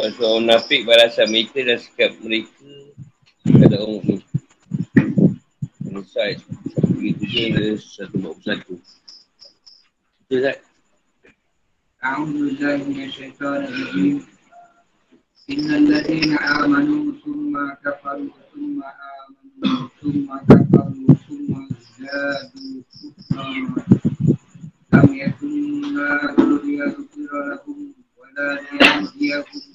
Kalau orang munafik balasan mereka dan sikap mereka Kata orang ni Menisai Itu je ada satu buat satu Itu tak? إن الذين آمنوا ثم كفروا ثم آمنوا ثم كفروا ثم ازدادوا كفرا لم يكن الله ليغفر لهم ولا ليهديهم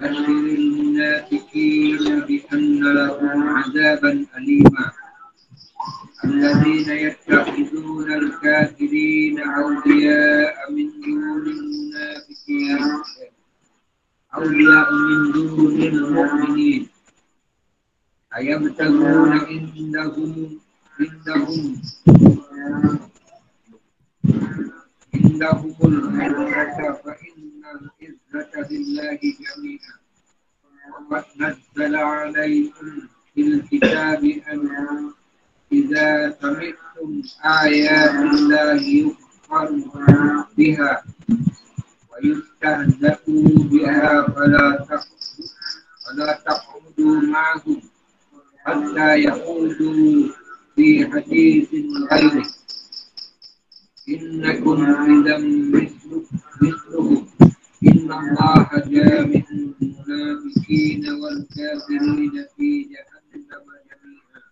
بشر المنافقين بأن لهم عذابا أليما الذين يتخذون الكافرين أولياء من دون المنافقين أولياء من دون المؤمنين أيبتغون عندهم عندهم عندهم العزة فإن العزة لله جميعا. نزل عليكم في الكتاب أن إذا سمعتم آيات الله يكفر بها ويستهزأ بها فلا فلا تقعدوا معهم حتى يقولوا في حديث غيره. إنكم إذا مثل مثلهم. إن الله جامع المنافقين والكافرين في جهنم جميعا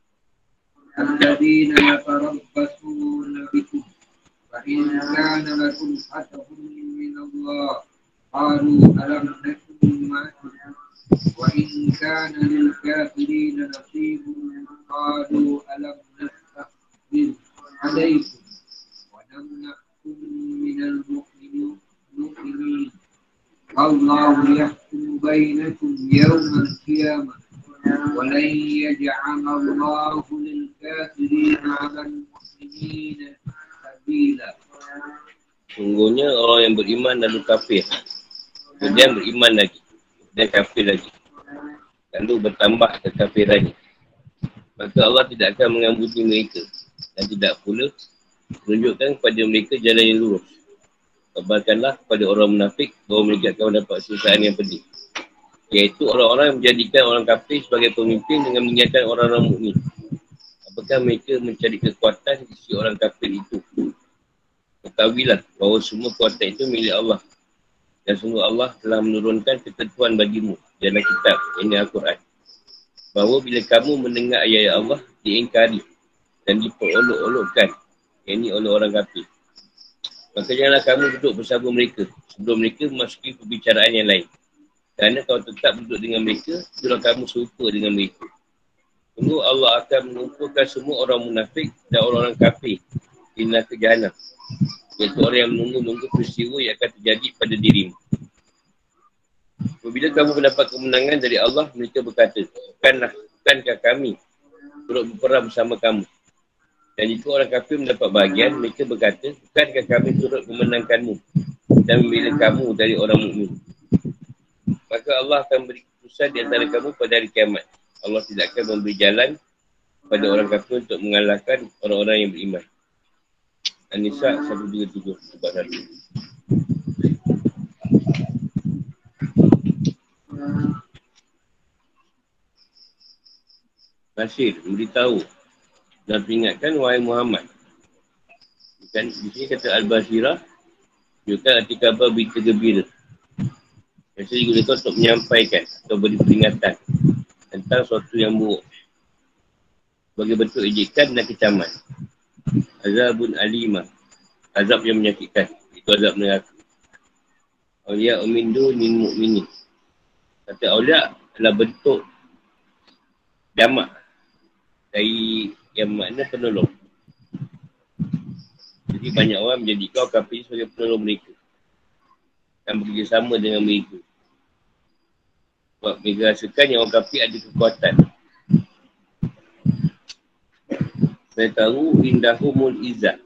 الذين يتربصون بكم فإن كان لكم فتح من الله قالوا ألم نكن معكم وإن كان للكافرين نصيب قالوا ألم نستحفظ عليكم ونمنعكم من المؤمنين الله يحكم بينكم يوم القيامة ولن يجعل الله للكافرين على المؤمنين سبيلا Sungguhnya orang yang beriman lalu kafir. Kemudian beriman lagi. Dan kafir lagi. Lalu bertambah kekafirannya. Maka Allah tidak akan mengampuni mereka. Dan tidak pula menunjukkan kepada mereka jalan yang lurus. Kabarkanlah kepada orang munafik bahawa mereka akan mendapat susaan yang pedih. Iaitu orang-orang yang menjadikan orang kafir sebagai pemimpin dengan mengingatkan orang-orang mukmin. Apakah mereka mencari kekuatan di sisi orang kafir itu? Ketahuilah bahawa semua kekuatan itu milik Allah. Dan semua Allah telah menurunkan ketentuan bagimu dalam kitab, ini Al-Quran. Bahawa bila kamu mendengar ayat Allah, diingkari dan diperolok-olokkan. Ini oleh orang kafir. Maka janganlah kamu duduk bersama mereka sebelum mereka memasuki perbicaraan yang lain. Kerana kalau tetap duduk dengan mereka, itulah kamu serupa dengan mereka. Tunggu Allah akan mengumpulkan semua orang munafik dan orang-orang kafir di neraka jahanam. Iaitu orang yang menunggu-nunggu peristiwa yang akan terjadi pada dirimu. Apabila kamu mendapat kemenangan dari Allah, mereka berkata, bukanlah, bukankah kami turut berperang bersama kamu. Dan jika orang kafir mendapat bahagian, mereka berkata, bukankah kami turut memenangkanmu dan membela kamu dari orang mukmin. Maka Allah akan beri keputusan di antara kamu pada hari kiamat. Allah tidak akan memberi jalan pada orang kafir untuk mengalahkan orang-orang yang beriman. An-Nisa 127 sebab satu. Nasir, beritahu dan peringatkan wahai Muhammad. Bukan di sini kata Al-Basirah, juga arti kabar berita gembira. Biasa digunakan untuk menyampaikan atau beri peringatan tentang sesuatu yang buruk. Sebagai bentuk ejekan dan kecaman. Azabun alimah. Azab yang menyakitkan. Itu azab neraka. Awliya umindu nin mu'mini. Kata awliya adalah bentuk jamak dari yang makna penolong. Jadi banyak orang menjadi kau kafir sebagai penolong mereka. Dan bekerjasama dengan mereka. Sebab mereka rasakan yang orang kafir ada kekuatan. Saya tahu indahumul izzah.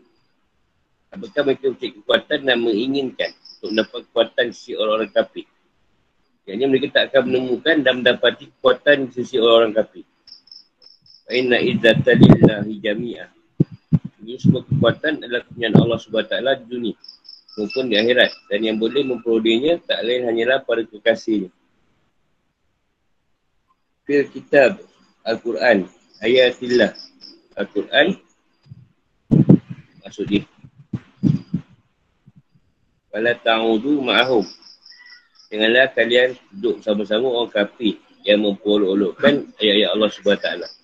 Apakah mereka mencari kekuatan dan menginginkan untuk mendapat kekuatan sisi orang-orang kafir. Yang mereka tak akan menemukan dan mendapati kekuatan sisi orang-orang kafir. Inna izzata lillahi jami'ah. Ini semua kekuatan adalah kepunyaan Allah SWT di dunia. maupun di akhirat. Dan yang boleh memperolehinya tak lain hanyalah para kekasihnya. Fil kitab Al-Quran ayatillah Al-Quran maksud dia Wala ta'udu ma'ahum Janganlah kalian duduk sama-sama orang kafir yang memperolok-olokkan ayat-ayat Allah SWT.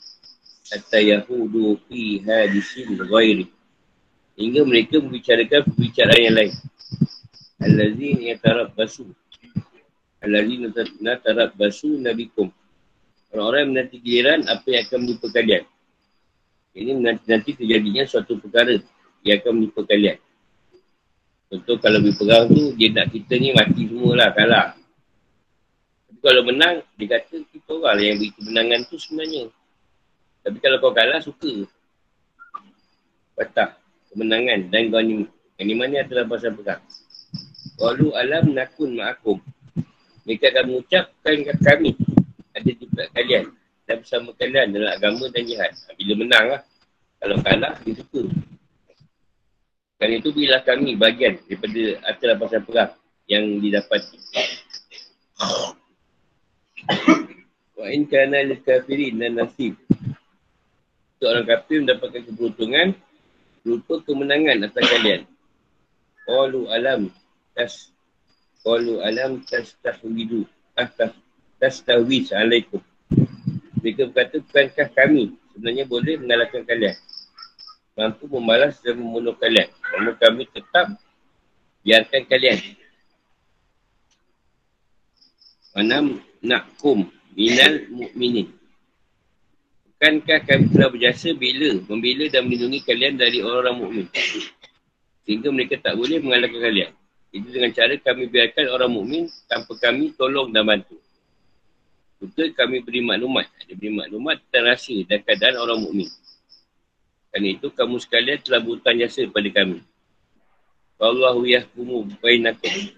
Hatta yahudu fi hadisin ghairi. Hingga mereka membicarakan pembicaraan yang lain. Al-lazin yatarabbasu. Al-lazin yatarabbasu nabikum. Orang-orang yang menanti giliran apa yang akan menimpa kalian. Ini nanti terjadinya suatu perkara yang akan menimpa kalian. Contoh kalau berperang tu, dia nak kita ni mati semualah, kalah. Tapi kalau menang, dia kata kita orang lah yang beri kemenangan tu sebenarnya. Tapi kalau kau kalah, suka. Patah kemenangan dan ni. Yang ni adalah pasal perang. Walu alam nakun ma'akum. Mereka akan mengucapkan kami ada di pihak kalian dan bersama kalian dalam agama dan jihad. Bila menang lah. Kalau kalah, dia suka. Kerana itu bila kami bagian daripada acara pasal perang yang didapat. Wa in kana lil kafirin nasib. Untuk orang kafir mendapatkan keberuntungan berupa kemenangan atas kalian. Qalu alam tas qalu alam tas tahwidu atas tas tahwis alaikum. Mereka berkata, bukankah kami sebenarnya boleh mengalahkan kalian? mampu membalas dan membunuh kalian. Namun kami tetap biarkan kalian. Mana nakum minal mu'minin. Bukankah kami telah berjasa bila membela dan melindungi kalian dari orang-orang mukmin Sehingga mereka tak boleh mengalahkan kalian. Itu dengan cara kami biarkan orang mukmin tanpa kami tolong dan bantu. Betul kami beri maklumat. Ada beri maklumat tentang rasa dan keadaan orang mukmin. Kerana itu kamu sekalian telah berhutang jasa kepada kami. Wallahu yahkumu bainakum.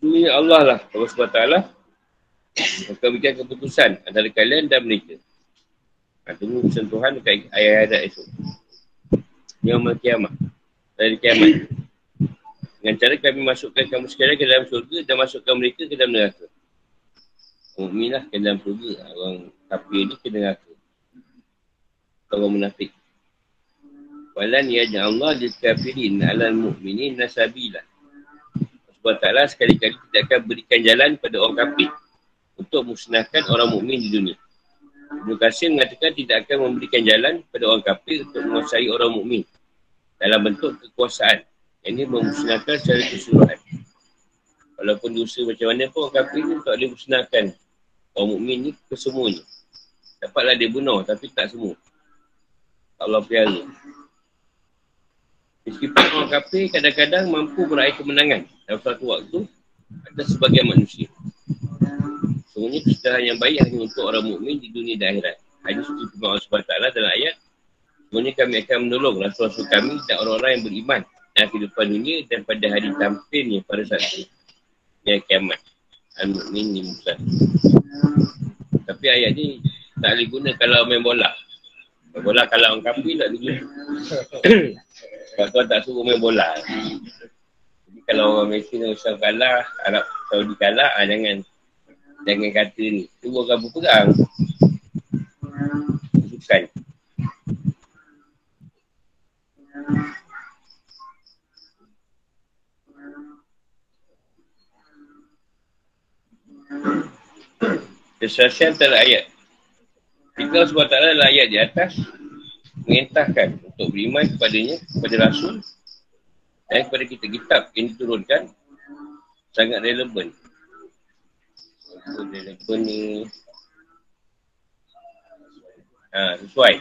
Ini Allah lah, Allah SWT akan berikan keputusan antara kalian dan mereka. Tunggu sentuhan dekat ayat-ayat esok. Yang kiamat. Dari kiamat. Dengan cara kami masukkan kamu sekalian ke dalam surga dan masukkan mereka ke dalam neraka. Mukminlah ke dalam surga. Orang kafir ni ke neraka orang munafik. Walan yaj'allah lil kafirin 'alal mu'minin nasabila. Sebab taklah sekali-kali kita akan berikan jalan pada orang kafir untuk musnahkan orang mukmin di dunia. Ibn Qasir mengatakan tidak akan memberikan jalan pada orang kafir untuk menguasai orang mukmin dalam bentuk kekuasaan. Ini memusnahkan secara keseluruhan. Walaupun dosa macam mana pun orang kafir ni tak boleh musnahkan orang mukmin ni kesemuanya. Dapatlah dia bunuh tapi tak semua. Allah pelihara. Meskipun orang kafir kadang-kadang mampu meraih kemenangan dalam suatu waktu atas sebagian manusia. Sebenarnya kesedaran yang baik hanya untuk orang mukmin di dunia dan akhirat. Hadis seperti firman Allah SWT dalam ayat Sebenarnya kami akan menolong rasul-rasul kami dan orang-orang yang beriman dalam kehidupan dunia dan pada hari tampilnya pada saat itu. Yang kiamat. Al-Mu'min ni Musa. Tapi ayat ni tak boleh guna kalau main bola. Bola kalau orang kafir tak. Sebab tuan tak suruh main bola. Jadi kalau orang Malaysia nak usah kalah, Arab Saudi kalah, ah, jangan jangan kata ni. Tu bukan berperang. Bukan. Kesaksian antara ayat kita sebab tak ada ayat di atas mengintahkan untuk beriman kepadanya, kepada Rasul dan kepada kita kitab yang diturunkan sangat relevan. Relevan ni ha, sesuai.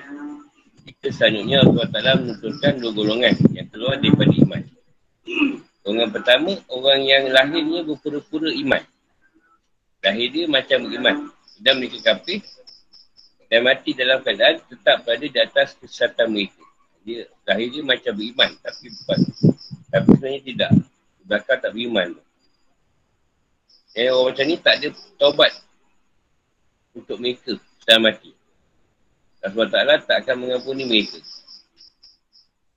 Kita selanjutnya Allah Ta'ala menentukan dua golongan yang keluar daripada iman. Golongan pertama, orang yang lahirnya berpura-pura iman. Lahir dia macam iman. Dan mereka kafir, dan mati dalam keadaan tetap berada di atas kesesatan mereka. Dia lahir dia macam beriman tapi. Tapi sebenarnya tidak. Belakang tak beriman. Eh, orang macam ni tak ada taubat untuk mereka setelah mati. Allah Ta'ala tak akan mengampuni mereka.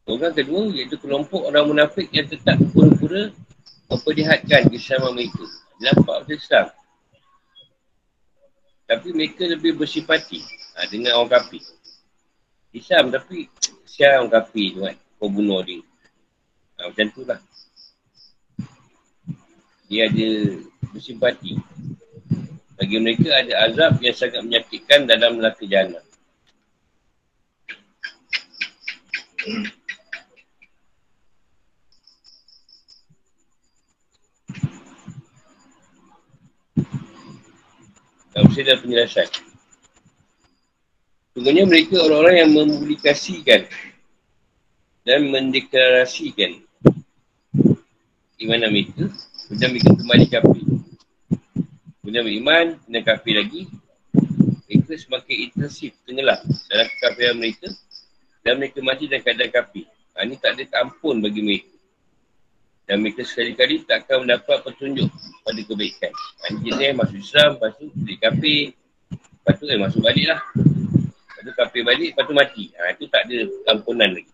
Orang kedua iaitu kelompok orang munafik yang tetap pura-pura memperlihatkan keislaman mereka. Nampak macam Islam. Tapi mereka lebih bersipati ha, dengan orang kafir. Islam tapi siapa orang kafir tu kan. Kau bunuh dia. Ha, macam tu lah. Dia ada bersimpati. Bagi mereka ada azab yang sangat menyakitkan dalam neraka jana. Tafsir dan penjelasan. Sebenarnya mereka orang-orang yang mempublikasikan dan mendeklarasikan iman mereka Kemudian mereka kembali kafir. Kemudian beriman, kemudian kafir lagi. Mereka semakin intensif tenggelam dalam kekafiran mereka. Dan mereka mati dalam keadaan kafir. Ha, ini tak ada ampun bagi mereka. Dan mereka sekali-kali tak akan mendapat petunjuk pada kebaikan. Ha, ini jenis masuk Islam, lepas tu jadi kafir. Lepas tu eh, masuk balik lah. Lepas tu kafir balik, lepas tu mati. Ha, itu tak ada ampunan lagi.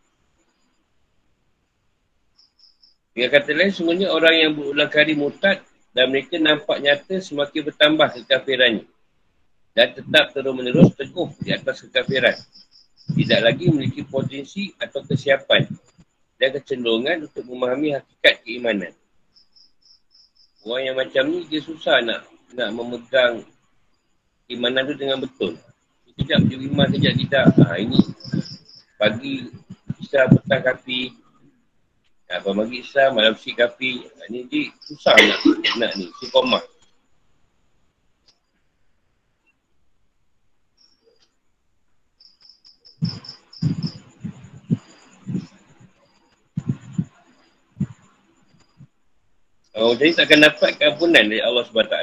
Dengan kata lain, semuanya orang yang berulang kali mutad dan mereka nampak nyata semakin bertambah kekafirannya. Dan tetap terus-menerus teguh di atas kekafiran. Tidak lagi memiliki potensi atau kesiapan dan kecenderungan untuk memahami hakikat keimanan. Orang yang macam ni, dia susah nak nak memegang keimanan tu dengan betul. Kejap dia iman, kejap tidak. Ha, ini pagi bisa petang kapi, apa bagi Islam, malam si kapi. Ini dia susah nak, nak ni. Si koma. Oh, jadi takkan dapat keampunan dari Allah SWT.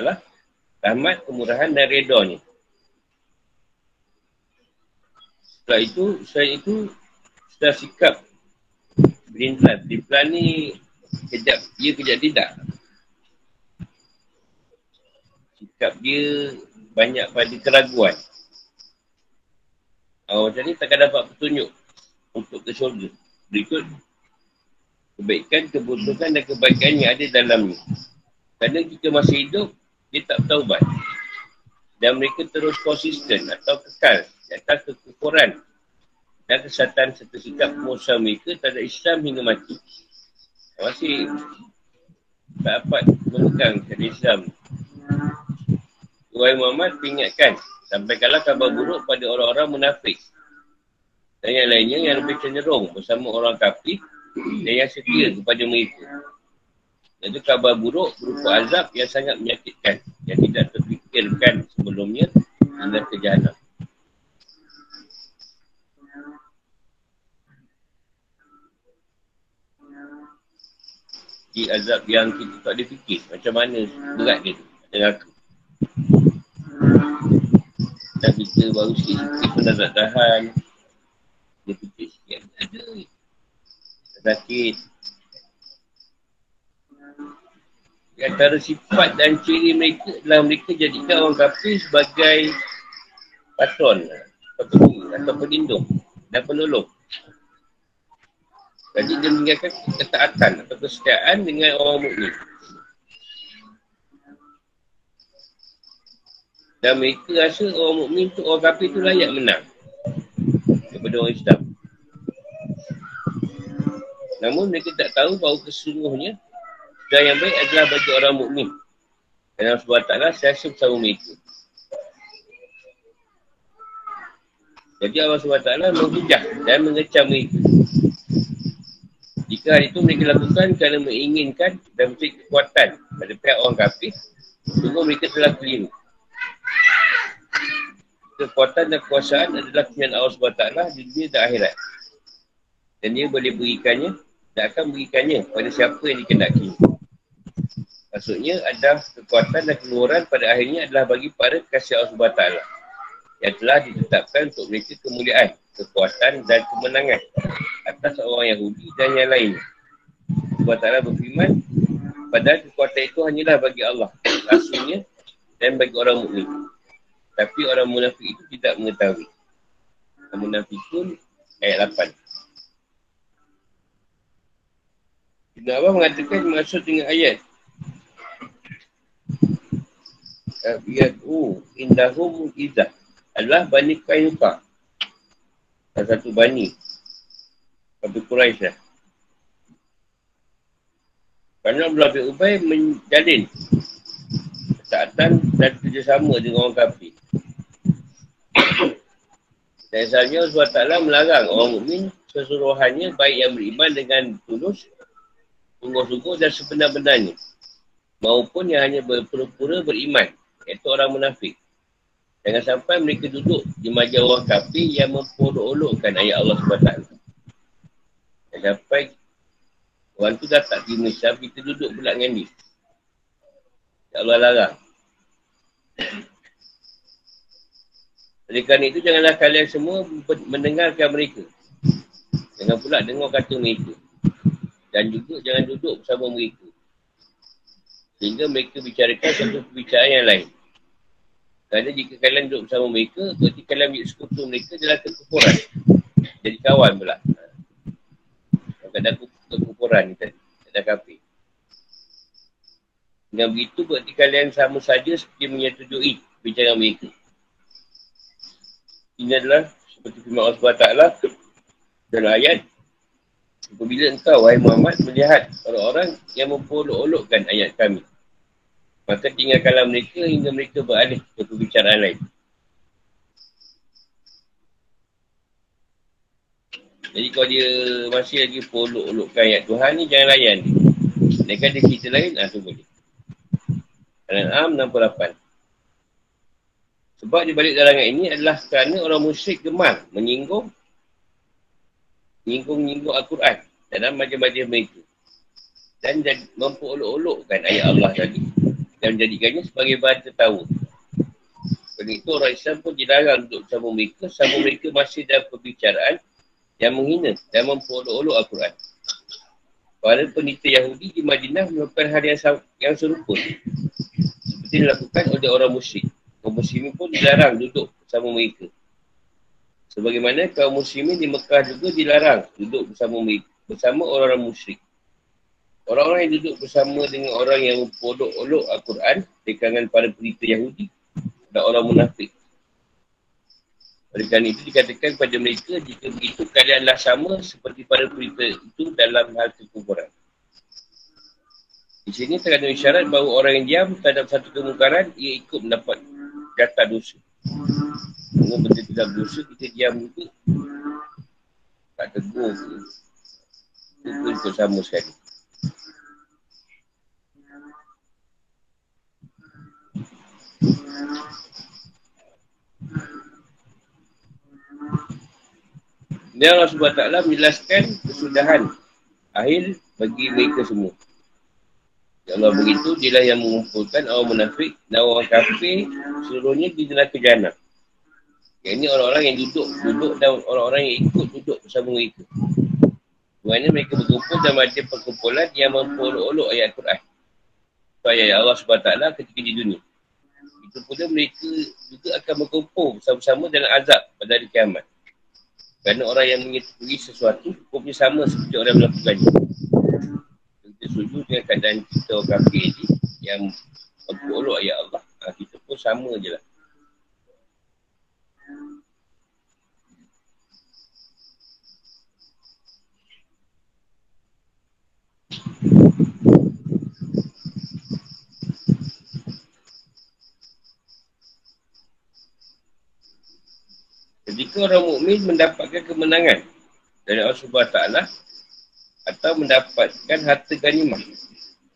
Rahmat, kemurahan dan reda ni. Setelah itu, selain itu, sudah sikap Berinflan. Berinflan ni kejap dia kejap tidak. Sikap dia banyak pada keraguan. Oh, macam ni takkan dapat petunjuk untuk ke syurga. Berikut kebaikan, kebutuhan dan kebaikan yang ada dalam ni. Kerana kita masih hidup, dia tak bertaubat. Dan mereka terus konsisten atau kekal di atas kekukuran dan kesihatan serta sikap pengusaha mereka terhadap Islam hingga mati. Masih tak dapat memegang kepada Islam. Tuhan Muhammad ingatkan sampai kalah kabar buruk pada orang-orang munafik. Dan yang lainnya yang lebih cenderung bersama orang kafir dan yang setia kepada mereka. Itu kabar buruk berupa azab yang sangat menyakitkan yang tidak terfikirkan sebelumnya hingga ke jahanam. Di azab yang kita tak ada fikir macam mana berat dia dengan aku dan kita baru sikit-sikit pun dah tak tahan. Dia fikir sikit ada sakit. Di antara sifat dan ciri mereka adalah mereka jadikan orang kafir sebagai patron atau pelindung dan penolong jadi dia meninggalkan ketaatan atau kesetiaan dengan orang mukmin. Dan mereka rasa orang mukmin tu orang kafir tu layak menang daripada orang Islam. Namun mereka tak tahu bahawa kesungguhnya dan yang baik adalah bagi orang mukmin. Dan Allah SWT siasa bersama mereka. Jadi Allah SWT menghujah dan mengecam mereka. Jika itu mereka lakukan kerana menginginkan dan mencari kekuatan pada pihak orang kafir, sungguh mereka telah keliru. Kekuatan dan kekuasaan adalah kemenyan Allah SWT di dunia dan akhirat. Dan dia boleh berikannya dan akan berikannya pada siapa yang dikendaki. Maksudnya ada kekuatan dan keluaran pada akhirnya adalah bagi para kasih Allah SWT yang telah ditetapkan untuk mereka kemuliaan, kekuatan dan kemenangan atas orang Yahudi dan yang lain. Allah Ta'ala berfirman, padahal kekuatan itu hanyalah bagi Allah, Rasulnya dan bagi orang mukmin. Tapi orang munafik itu tidak mengetahui. Orang munafik pun ayat 8. Ibn Abbas mengatakan maksud dengan ayat. Ayat U. Indahum Izzah. Adalah Bani Kainuka. Salah satu Bani. Bani Quraisy lah. Kerana Abdullah bin Ubay menjalin ketaatan dan kerjasama dengan orang kafir. Dan Allah Ta'ala melarang orang mukmin keseluruhannya baik yang beriman dengan tulus, sungguh-sungguh dan sebenar-benarnya. Maupun yang hanya berpura-pura beriman, iaitu orang munafik. Jangan sampai mereka duduk di majlis orang kafir yang memprodok-olokkan ayat Allah SWT. Jangan sampai Orang tu dah tak terima Islam, kita duduk pula dengan dia. Ya Allah larang. Oleh kerana itu, janganlah kalian semua mendengarkan mereka. Jangan pula dengar kata mereka. Dan juga jangan duduk bersama mereka. Sehingga mereka bicarakan satu perbicaraan yang lain. Kerana jika kalian duduk bersama mereka, berarti kalian ambil sekutu mereka dalam kekufuran. Jadi kawan pula. Kadang-kadang kekufuran ni tadi. Tak kafir. Dengan begitu berarti kalian sama saja seperti menyetujui bicara mereka. Ini adalah seperti firman Allah SWT dalam ayat Apabila engkau, wahai Muhammad, melihat orang-orang yang mempolok-olokkan ayat kami. Maka tinggalkanlah mereka hingga mereka beralih ke perbicaraan lain. Jadi kalau dia masih lagi polok-olokkan ayat Tuhan ni, jangan layan dia. Mereka ada cerita lain, ah tu boleh. Al-An'am 68. Sebab di balik darangan ini adalah kerana orang musyrik gemar menyinggung menyinggung-nyinggung Al-Quran dalam majlis-majlis mereka. Dan memperolok-olokkan ayat Allah tadi. Dan menjadikannya sebagai bahan tertawa. Kerana itu orang Islam pun dilarang untuk bersama mereka. Sama mereka masih dalam perbicaraan yang menghina dan memperolok-olok Al-Quran. Para penita Yahudi di Madinah melakukan hal yang, yang serupa. Seperti dilakukan oleh orang musyrik. Kaum muslimin pun dilarang duduk bersama mereka. Sebagaimana kaum muslimin di Mekah juga dilarang duduk bersama mereka, bersama orang-orang musyrik. Orang-orang yang duduk bersama dengan orang yang memperolok-olok Al-Quran di kalangan para penita Yahudi dan orang munafik. Oleh kerana itu dikatakan kepada mereka, jika begitu kalianlah sama seperti para berita itu dalam hal kekuburan. Di sini terkandung isyarat bahawa orang yang diam terhadap satu kemungkaran, ia ikut mendapat kata dosa. Semua benda tidak dosa, kita diam juga. Tak tegur. Itu pun ikut sama sekali. Dan Allah SWT menjelaskan kesudahan akhir bagi mereka semua. Ya Allah begitu, dia yang mengumpulkan orang munafik dan orang kafir seluruhnya di neraka jana. Yang ini orang-orang yang duduk, duduk dan orang-orang yang ikut duduk bersama mereka. Maksudnya mereka berkumpul dan macam perkumpulan yang memperolok-olok ayat Quran. Itu ayat Allah SWT ketika di dunia. Pula mereka juga akan berkumpul bersama-sama dalam azab pada hari kiamat. Kerana orang yang menyetujui sesuatu, hukumnya sama seperti orang melakukannya. Kita setuju dengan keadaan kita orang kafir ni, yang memperolok ayat Allah. Ha, kita pun sama je lah. Ketika orang mukmin mendapatkan kemenangan dari Allah Subhanahu Taala atau mendapatkan harta ganimah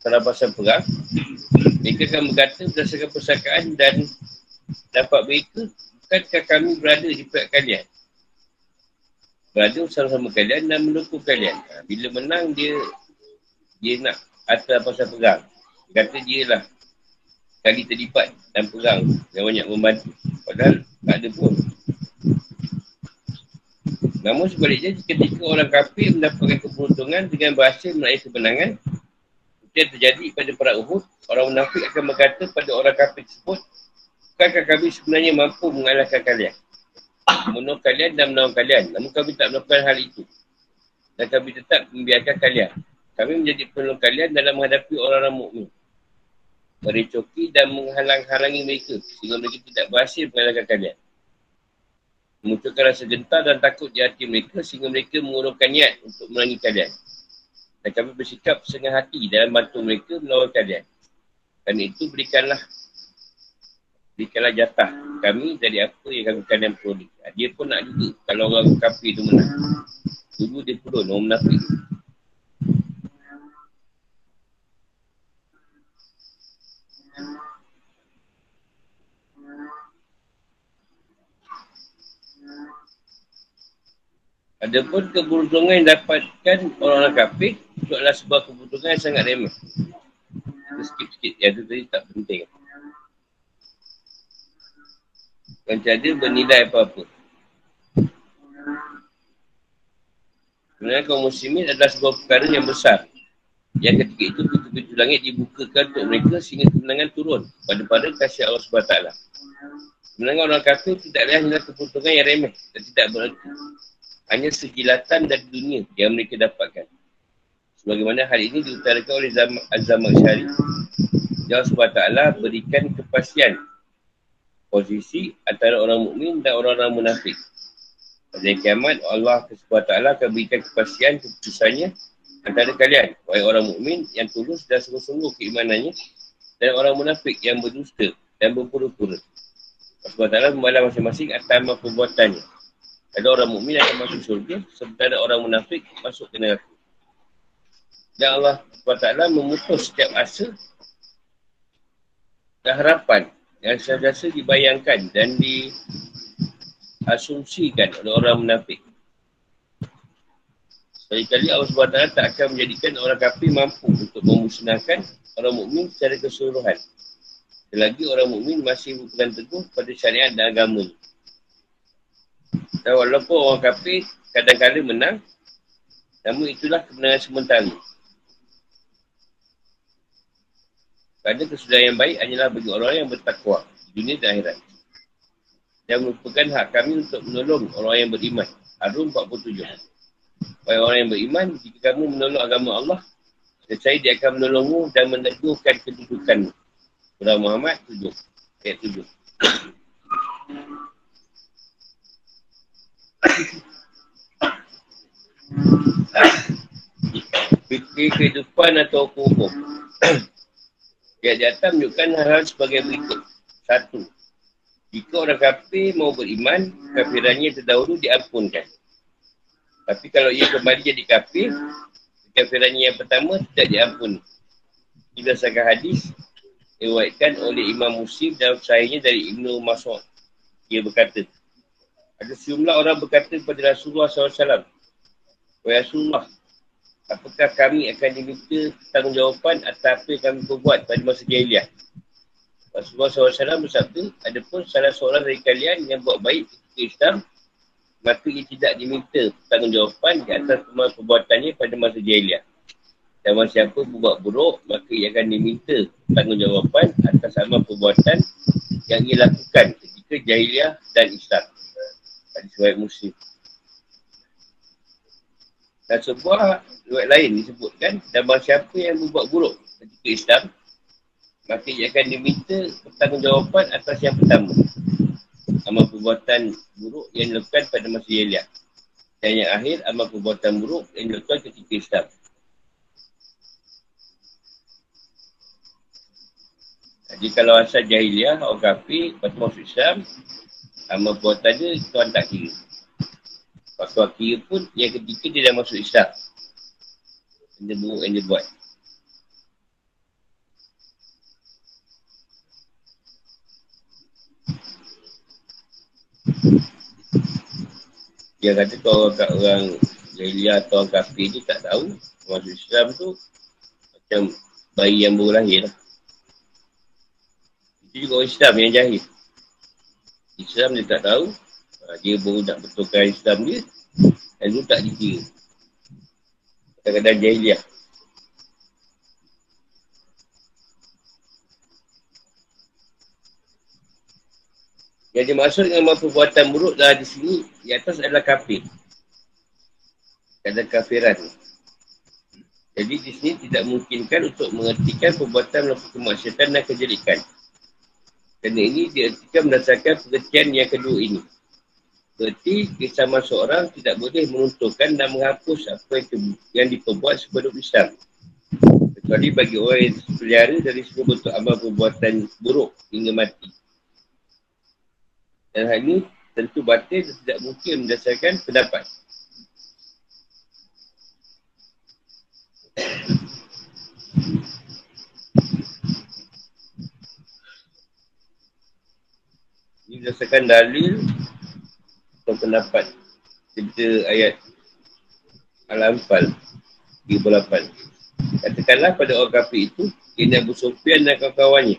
dalam pasal perang, mereka akan berkata berdasarkan persakaan dan dapat mereka, bukankah kami berada di pihak kalian? Berada bersama-sama kalian dan mendukung kalian. Ha, bila menang, dia dia nak atas pasal perang. Kata dia lah kali terlibat dalam perang yang banyak membantu. Padahal tak ada pun. Namun sebaliknya, ketika orang kafir mendapatkan keberuntungan dengan berhasil meraih kemenangan, yang terjadi pada perang Uhud, orang munafik akan berkata pada orang kafir tersebut, bukankah kami sebenarnya mampu mengalahkan kalian? Membunuh kalian dan menolong kalian. Namun kami tak melakukan hal itu. Dan kami tetap membiarkan kalian. kami menjadi penolong kalian dalam menghadapi orang-orang mukmin. Merecoki dan menghalang-halangi mereka sehingga mereka tidak berhasil mengalahkan kalian. Memunculkan rasa gentar dan takut di hati mereka sehingga mereka mengurungkan niat untuk melangi kalian. Dan kami bersikap setengah hati dalam bantu mereka melawan kalian. Kerana itu berikanlah berikanlah jatah kami dari apa yang kami kalian perlu. Dia pun nak juga kalau orang kafir tu menang. Dulu dia turun orang munafik. Adapun keberuntungan yang dapatkan orang-orang kafir itu adalah sebuah keberuntungan yang sangat remeh. Sikit-sikit yang tu tadi tak penting. Yang tiada bernilai apa-apa. Sebenarnya kaum muslimin adalah sebuah perkara yang besar. Yang ketika itu pintu-pintu langit dibukakan untuk mereka sehingga kemenangan turun pada pada kasih Allah SWT. Kemenangan orang kafir tidak lain hanyalah keberuntungan yang remeh dan tidak berarti hanya sejilatan dari dunia yang mereka dapatkan. Sebagaimana hal ini diutarakan oleh Azam Syari. Allah SWT berikan kepastian posisi antara orang mukmin dan orang-orang munafik. Pada kiamat, Allah SWT akan berikan kepastian keputusannya antara kalian. Wahai orang mukmin yang tulus dan sungguh-sungguh keimanannya dan orang munafik yang berdusta dan berpura-pura. Allah SWT membalas masing-masing atas perbuatannya. Ada orang mukmin akan masuk syurga sementara orang munafik masuk ke neraka. Dan Allah SWT memutus setiap asa dan harapan yang sentiasa dibayangkan dan diasumsikan oleh orang munafik. Sekali-kali Allah SWT tak akan menjadikan orang kafir mampu untuk memusnahkan orang mukmin secara keseluruhan. Selagi orang mukmin masih berpegang teguh pada syariat dan agama. Dan walaupun orang kafir kadang-kadang menang, namun itulah kemenangan sementara. Kerana kesudahan yang baik hanyalah bagi orang yang bertakwa di dunia dan akhirat. Dan merupakan hak kami untuk menolong orang yang beriman. Harum 47. Bagi orang yang beriman, jika kamu menolong agama Allah, saya dia akan menolongmu dan meneguhkan kedudukanmu. Surah Muhammad 7. Ayat 7. Fikir kehidupan atau hukum. Yang di atas menunjukkan hal-hal sebagai berikut. Satu. Jika orang kafir mau beriman, kafirannya terdahulu diampunkan. Tapi kalau ia kembali jadi kafir, kafirannya yang pertama tidak diampuni. Ini berdasarkan hadis, diwakilkan oleh Imam Muslim dan sahihnya dari Ibnu Mas'ud. Ia berkata, ada sejumlah orang berkata kepada Rasulullah SAW, Wahai Rasulullah, apakah kami akan diminta tanggungjawabkan atas apa yang kami perbuat pada masa jahiliah? Rasulullah SAW bersabda, ada pun salah seorang dari kalian yang buat baik ketika Islam, maka ia tidak diminta tanggungjawabkan di atas semua perbuatannya pada masa jahiliah. Dan masa siapa berbuat buruk, maka ia akan diminta tanggungjawabkan atas sama perbuatan yang ia lakukan ketika jahiliah dan Islam. Hadis riwayat Muslim. Dan sebuah riwayat lain disebutkan dan bahawa siapa yang membuat buruk ketika Islam maka ia akan diminta pertanggungjawaban atas yang pertama. Amal perbuatan buruk yang dilakukan pada masa Yeliah. Dan yang akhir, amal perbuatan buruk yang dilakukan ketika Islam. Jadi kalau asal jahiliah, orang kafir, lepas masuk Islam, Amal perbuatan dia, Tuhan tak kira. Waktu akhir pun, yang ketika dia dah masuk Islam. Benda buruk yang dia buat. Dia kata kalau orang, orang Jahiliah atau orang kafir tu tak tahu Masuk Islam tu Macam bayi yang baru lahir lah Itu juga orang Islam yang jahil Islam dia tak tahu. Ha, dia baru nak betulkan Islam dia. Dan tu tak dikira. Kadang-kadang jahiliah. Yang dimaksud dengan perbuatan buruk dah di sini, di atas adalah kafir. Kadang kafiran. Jadi di sini tidak mungkinkan untuk mengertikan perbuatan melakukan kemaksiatan dan kejelikan. Kerana ini diartikan berdasarkan pengertian yang kedua ini. Berarti bersama seorang tidak boleh menunturkan dan menghapus apa yang, yang diperbuat sebelum Islam. Kecuali bagi orang yang pelihara dari semua bentuk amal perbuatan buruk hingga mati. Dan hal ini tentu batin dan tidak mungkin berdasarkan pendapat. Berdasarkan dalil atau pendapat cerita ayat Al-Anfal 38. Katakanlah pada orang kafir itu, ini Abu Sufyan dan kawan-kawannya.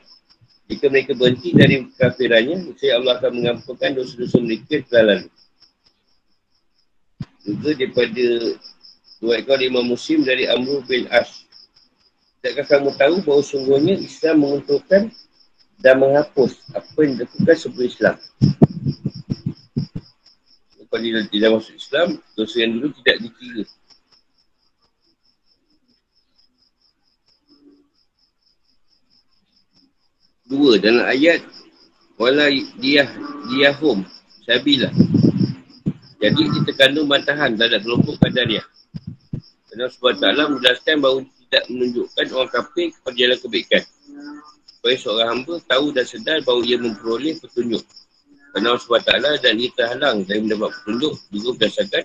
Jika mereka berhenti dari kafirannya, saya Allah akan mengampunkan dosa-dosa mereka telah lalu. Juga daripada dua ekor lima musim dari Amru bin Ash. Tidakkah kamu tahu bahawa sungguhnya Islam menguntungkan dan menghapus apa yang dilakukan sebelum Islam. Kalau dia tidak masuk Islam, dosa yang dulu tidak dikira. Dua, dalam ayat Wala dia diahum Sabilah Jadi kita kandung bantahan terhadap kelompok kadariah Kerana SWT menjelaskan bahawa tidak menunjukkan orang kafir kepada jalan kebaikan Supaya seorang hamba tahu dan sedar bahawa ia memperoleh petunjuk Kerana Allah SWT dan ia terhalang dari mendapat petunjuk Juga berdasarkan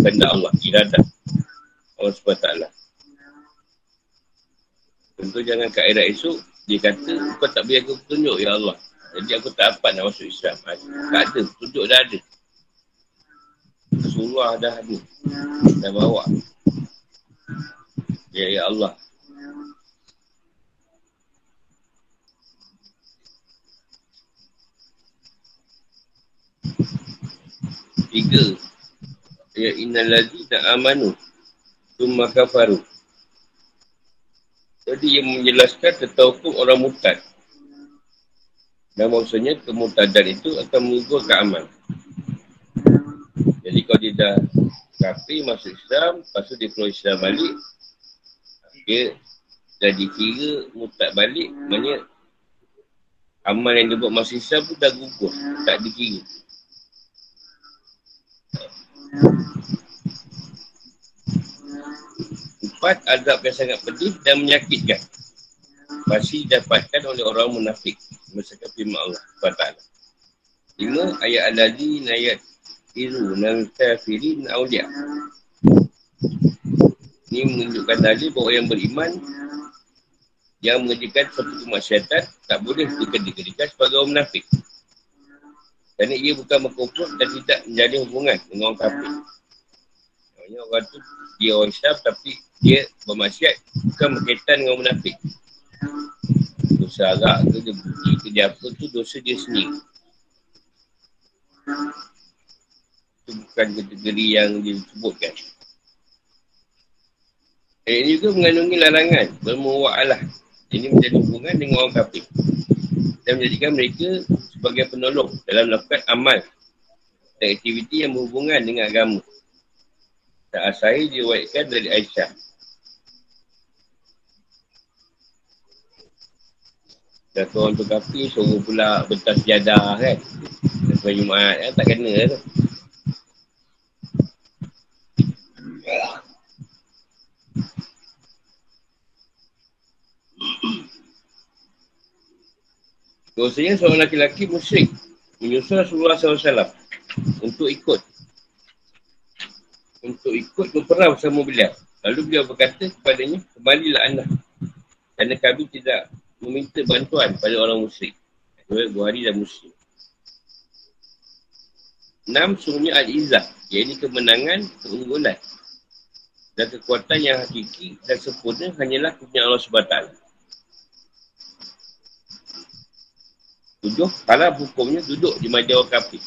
kerana Allah, iradah Allah SWT Tentu jangan kaedah esok dia kata, kau tak beri aku petunjuk, Ya Allah. Jadi aku tak dapat nak masuk Islam. Tak ada, petunjuk dah ada. Rasulullah dah ada. Dah bawa. Ya, Ya Allah. Tiga. Ya innal ladzi amanu. Tumma kafaru. Jadi ia menjelaskan tentang hukum orang mutad. Dan maksudnya kemutadan itu akan menggugurkan amal. Jadi kalau dia dah kafir masuk Islam, lepas tu dia keluar Islam balik, dia dah dikira mutad balik, maknanya amal yang dia buat masuk Islam pun dah gugur, tak dikira. Empat, azab yang sangat pedih dan menyakitkan. Pasti dapatkan oleh orang munafik. Masakan firman Allah SWT. Lima, ayat al-ladhi ayat iru nal kafirin awliya. Ini menunjukkan dalil bahawa yang beriman yang mengerjakan suatu kemaksiatan tak boleh dikendalikan sebagai orang munafik. Kerana ia bukan mengkumpul dan tidak menjadi hubungan dengan orang kafir. Maksudnya orang tu dia orang Islam tapi dia bermaksiat bukan berkaitan dengan munafik. Dosa agak ke dia bukti ke dia apa tu dosa dia sendiri. Itu bukan kategori yang disebutkan. Ayat ini juga mengandungi larangan bermuwa'alah. Ini menjadi hubungan dengan orang kafir. Dan menjadikan mereka sebagai penolong dalam melakukan amal dan aktiviti yang berhubungan dengan agama. Tak asai diwaikan dari Aisyah. Kata orang tu kapi, suruh pula bentar sejadah kan. Sampai Jumaat kan, tak kena tu. Biasanya seorang lelaki musyrik menyusul Rasulullah SAW untuk ikut untuk ikut berperang bersama beliau. Lalu beliau berkata kepadanya, kembalilah anda. Kerana kami tidak meminta bantuan pada orang musyrik. Buhari dan Muslim. Enam, sungguhnya Al-Izzah. Iaitu kemenangan, keunggulan. Dan kekuatan yang hakiki dan sempurna hanyalah punya Allah SWT. Tujuh, para hukumnya duduk di majlis kafir.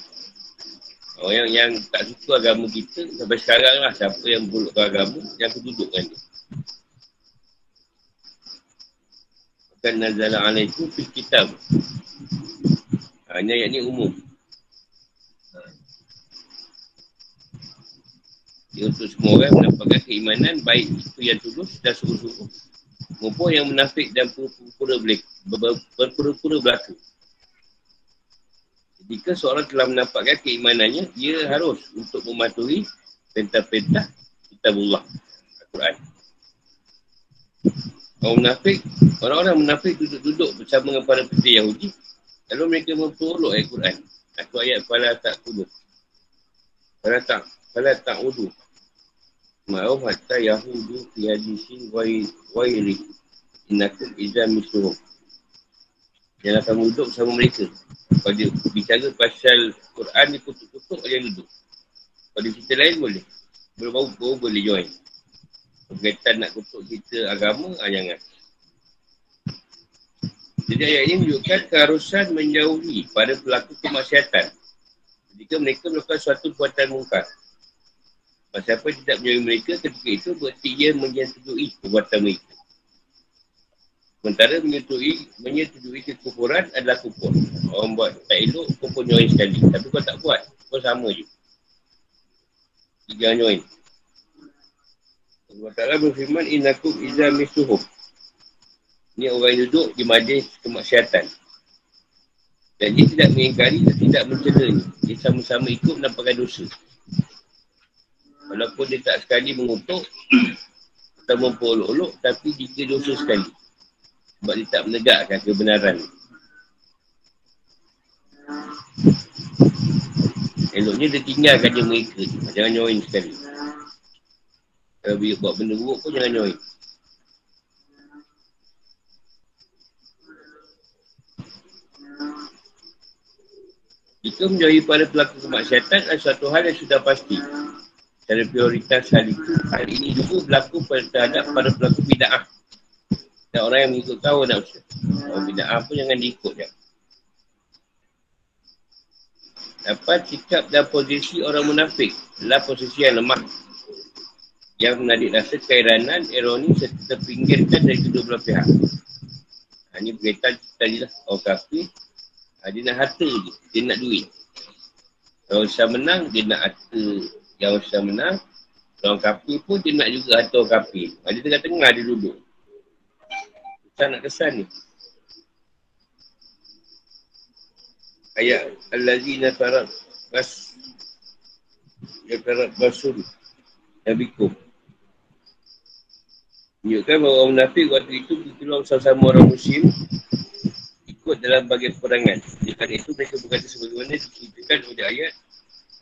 Orang yang, yang tak suka agama kita sampai sekarang lah siapa yang buruk agama yang kedudukkan dia. Bukan nazala alaikum fi kitab. Hanya yang ni umum. Ya, untuk semua orang mendapatkan keimanan baik itu yang tulus dan sungguh-sungguh maupun yang menafik dan pura-pura berpura-pura berlaku. Jika seorang telah mendapatkan keimanannya, ia harus untuk mematuhi perintah-perintah kitabullah Al-Quran. Orang munafik, orang-orang munafik duduk-duduk bersama dengan para putih Yahudi, lalu mereka memperolok Al-Quran. Aku ayat Fala tak kudu. Fala tak, Fala tak udu. Ma'ruf hatta Yahudu fi hadisin wairi. Innakum izan misluhum. Jangan kamu duduk bersama mereka. Dia bicara pasal Quran ni kutuk-kutuk, dia duduk. Kalau dia cerita lain boleh. Belum bau boleh join. Berkaitan nak kutuk kita agama, ah, jangan. Jadi ayat ini menunjukkan keharusan menjauhi pada pelaku kemaksiatan. Jika mereka melakukan suatu perbuatan mungkar. Siapa tidak menjauhi mereka ketika itu berarti ia menyetujui perbuatan mereka. Sementara menyetujui, menyetujui kekufuran adalah kufur. Orang buat tak elok, kufur join sekali. Tapi kau tak buat, kau sama je. Jangan join. Allah Ta'ala berfirman Innakum iza misuhum Ini orang yang duduk di majlis kemaksiatan Dan dia tidak mengingkari dan tidak mencela Dia sama-sama ikut menampakkan dosa Walaupun dia tak sekali mengutuk Atau memperolok-olok Tapi dia dosa sekali Sebab dia tak menegakkan kebenaran Eloknya dia tinggalkan je mereka Jangan join sekali kalau dia buat benda buruk pun jangan join. Jika menjauhi pada pelaku kemaksiatan adalah suatu hal yang sudah pasti. Cara prioritas hal itu, hal ini juga berlaku pada terhadap para pelaku bida'ah. Dan orang yang mengikut tahu nak usah. Bida'ah pun jangan diikut je. Dapat sikap dan posisi orang munafik adalah posisi yang lemah yang menarik rasa keiranan, ironi serta terpinggirkan dari kedua belah pihak. Ha, ini berkaitan tadi lah. Orang kafir, ha, dia nak harta je. Dia nak duit. Kalau Islam menang, dia nak harta yang Islam menang. Orang kafir pun dia nak juga harta orang kafir. Ha, dia tengah-tengah dia duduk. Kita nak kesan ni. Ayat Al-Lazina Farad Bas Ya Farad Basul Nabikum Menunjukkan bahawa orang munafik waktu itu bertolong sama-sama orang muslim ikut dalam bagian perangan. Jika itu mereka berkata sebagaimana diceritakan oleh ayat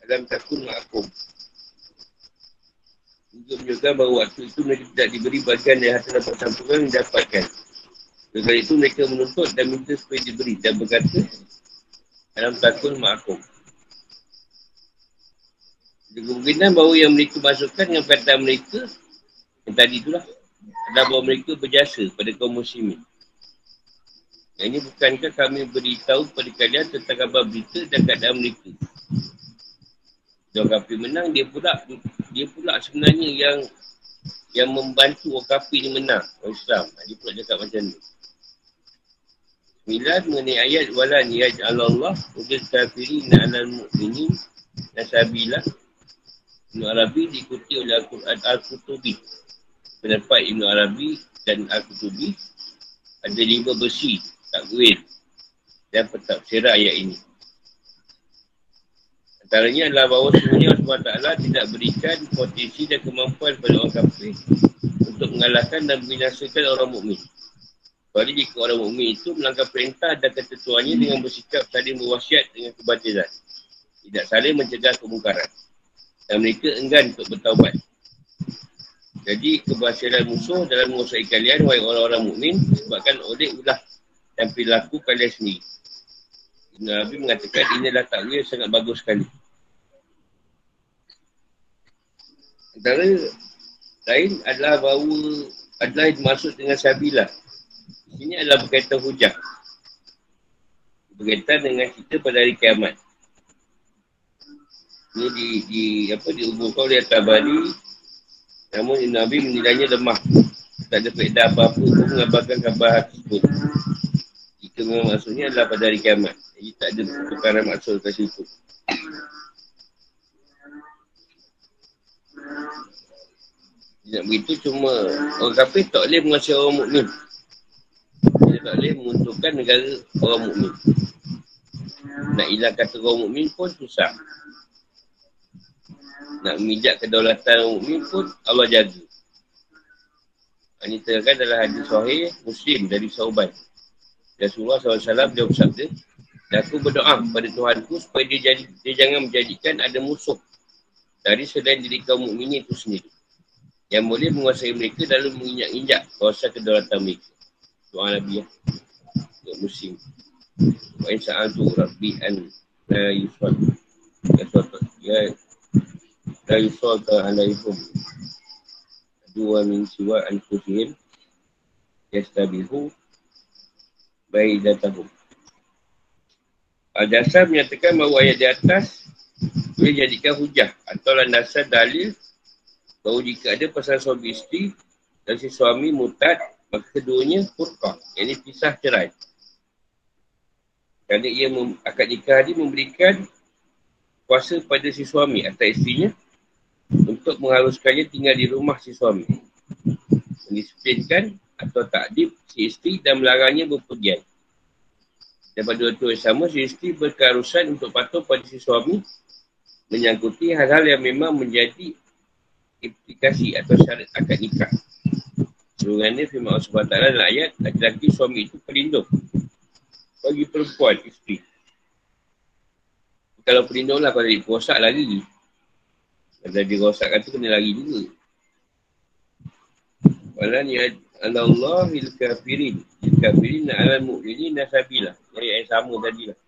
dalam takun ma'akum. Untuk menunjukkan bahawa waktu itu mereka tidak diberi bagian dari harta dapat campuran yang didapatkan. Dengan itu mereka menuntut dan minta supaya diberi dan berkata dalam takun ma'akum. Jadi kemungkinan bahawa yang mereka masukkan dengan perkataan mereka yang tadi itulah adalah bahawa mereka berjasa pada kaum muslimin. Yang ini bukankah kami beritahu kepada kalian tentang kabar berita dan keadaan mereka. Kalau kapi menang, dia pula dia pula sebenarnya yang yang membantu orang kapi ni menang. Orang Islam. Dia pula cakap macam ni. Sembilan mengenai ayat wala niyaj Allah udil kafiri na alal mu'minin nasabilah Ibn Arabi diikuti oleh Al-Quran Al-Qutubi pendapat Ibn Arabi dan Al-Qutubi ada lima besi takwil dan pentafsiran ayat ini. Antaranya adalah bahawa semuanya Allah SWT tidak berikan potensi dan kemampuan pada orang kafir untuk mengalahkan dan membinasakan orang mukmin. Kecuali jika orang mukmin itu melanggar perintah dan ketentuannya dengan bersikap saling berwasiat dengan kebatilan. Tidak saling mencegah kemungkaran. Dan mereka enggan untuk bertaubat. Jadi keberhasilan musuh dalam menguasai kalian wahai orang-orang mukmin sebabkan oleh ulah dan perilaku kalian sendiri. Nabi mengatakan inilah takwil sangat bagus sekali. Antara lain adalah bahawa adalah dimaksud dengan sabilah. Ini adalah berkaitan hujah. Berkaitan dengan kita pada hari kiamat. Ini di, di apa diuburkan oleh Tabari Namun Nabi menilainya lemah. Tak ada faedah apa-apa pun mengabarkan kabar tersebut. Jika memang maksudnya adalah pada hari kiamat. Jadi tak ada perkara maksud kat situ. Nak begitu cuma orang kafir tak boleh menguasai orang mukmin. Dia tak boleh menguntungkan negara orang mukmin. Nak hilang kata orang mukmin pun susah. Nak memijak kedaulatan orang mukmin pun Allah jaga. Ini terangkan dalam hadis sahih Muslim dari Sauban. Rasulullah SAW dia bersabda, dan aku berdoa kepada Tuhanku supaya dia, jadi, dia jangan menjadikan ada musuh dari selain diri kaum mukminin itu sendiri yang boleh menguasai mereka dalam menginjak-injak kawasan kedaulatan mereka. Doa Nabi ya. Untuk musim. Wa insa'al tu Rabbi an la yuswal. Ya suatu. Ya. La yuswal ka alaikum. Dua min siwa an kusihim. Yastabihu. Baidatahu. Al-Dasar menyatakan bahawa ayat di atas boleh jadikan hujah atau landasan dalil bahawa jika ada pasangan suami isteri dan si suami mutad, maka keduanya furqah. Yang ini pisah cerai. Kerana ia mem- akad nikah ini memberikan kuasa pada si suami atau isterinya untuk mengharuskannya tinggal di rumah si suami. Mendisiplinkan atau takdib si isteri dan melarangnya berpergian. Dan pada waktu yang sama, si isteri berkeharusan untuk patuh pada si suami menyangkuti hal-hal yang memang menjadi implikasi atau syarat akad nikah. Sebenarnya firman Allah SWT dalam ayat, laki-laki suami itu pelindung bagi perempuan isteri. Kalau pelindung lah, kalau dia lari. Kalau dia rosakkan tu kena lari juga. Walan ya Allah il kafirin. Il kafirin na alam mu'minin nasabilah. Ayat yang sama tadi lah.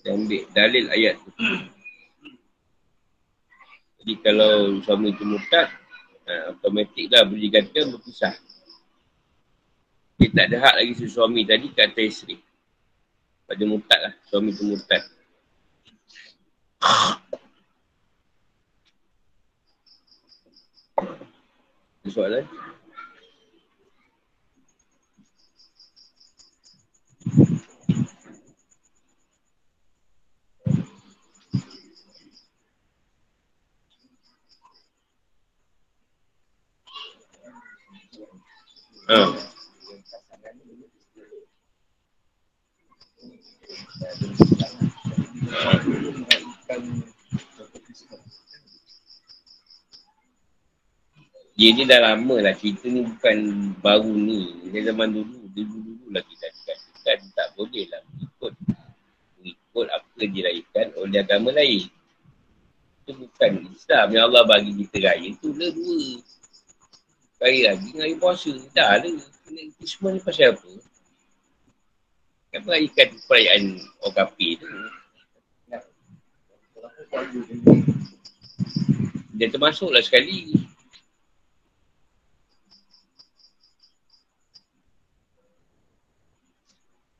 Dan ambil dalil ayat tu. Jadi kalau suami itu mutad, uh, automatik lah boleh dikatakan berpisah. Dia tak ada hak lagi si suami tadi kata isteri. Pada mutad lah, suami itu mutad. Ada soalan? Dia ni dah lama lah cerita ni bukan baru ni. Dia zaman dulu, dulu-dulu lah kita dikatakan tak boleh lah ikut ikut apa diraihkan oleh agama lain. Itu bukan Islam yang Allah bagi kita raya. Itu dua. Raya lagi dengan raya puasa. Dah lah. Kena semua ni pasal apa? Kenapa rayakan perayaan orang kafir tu? Dia termasuklah sekali.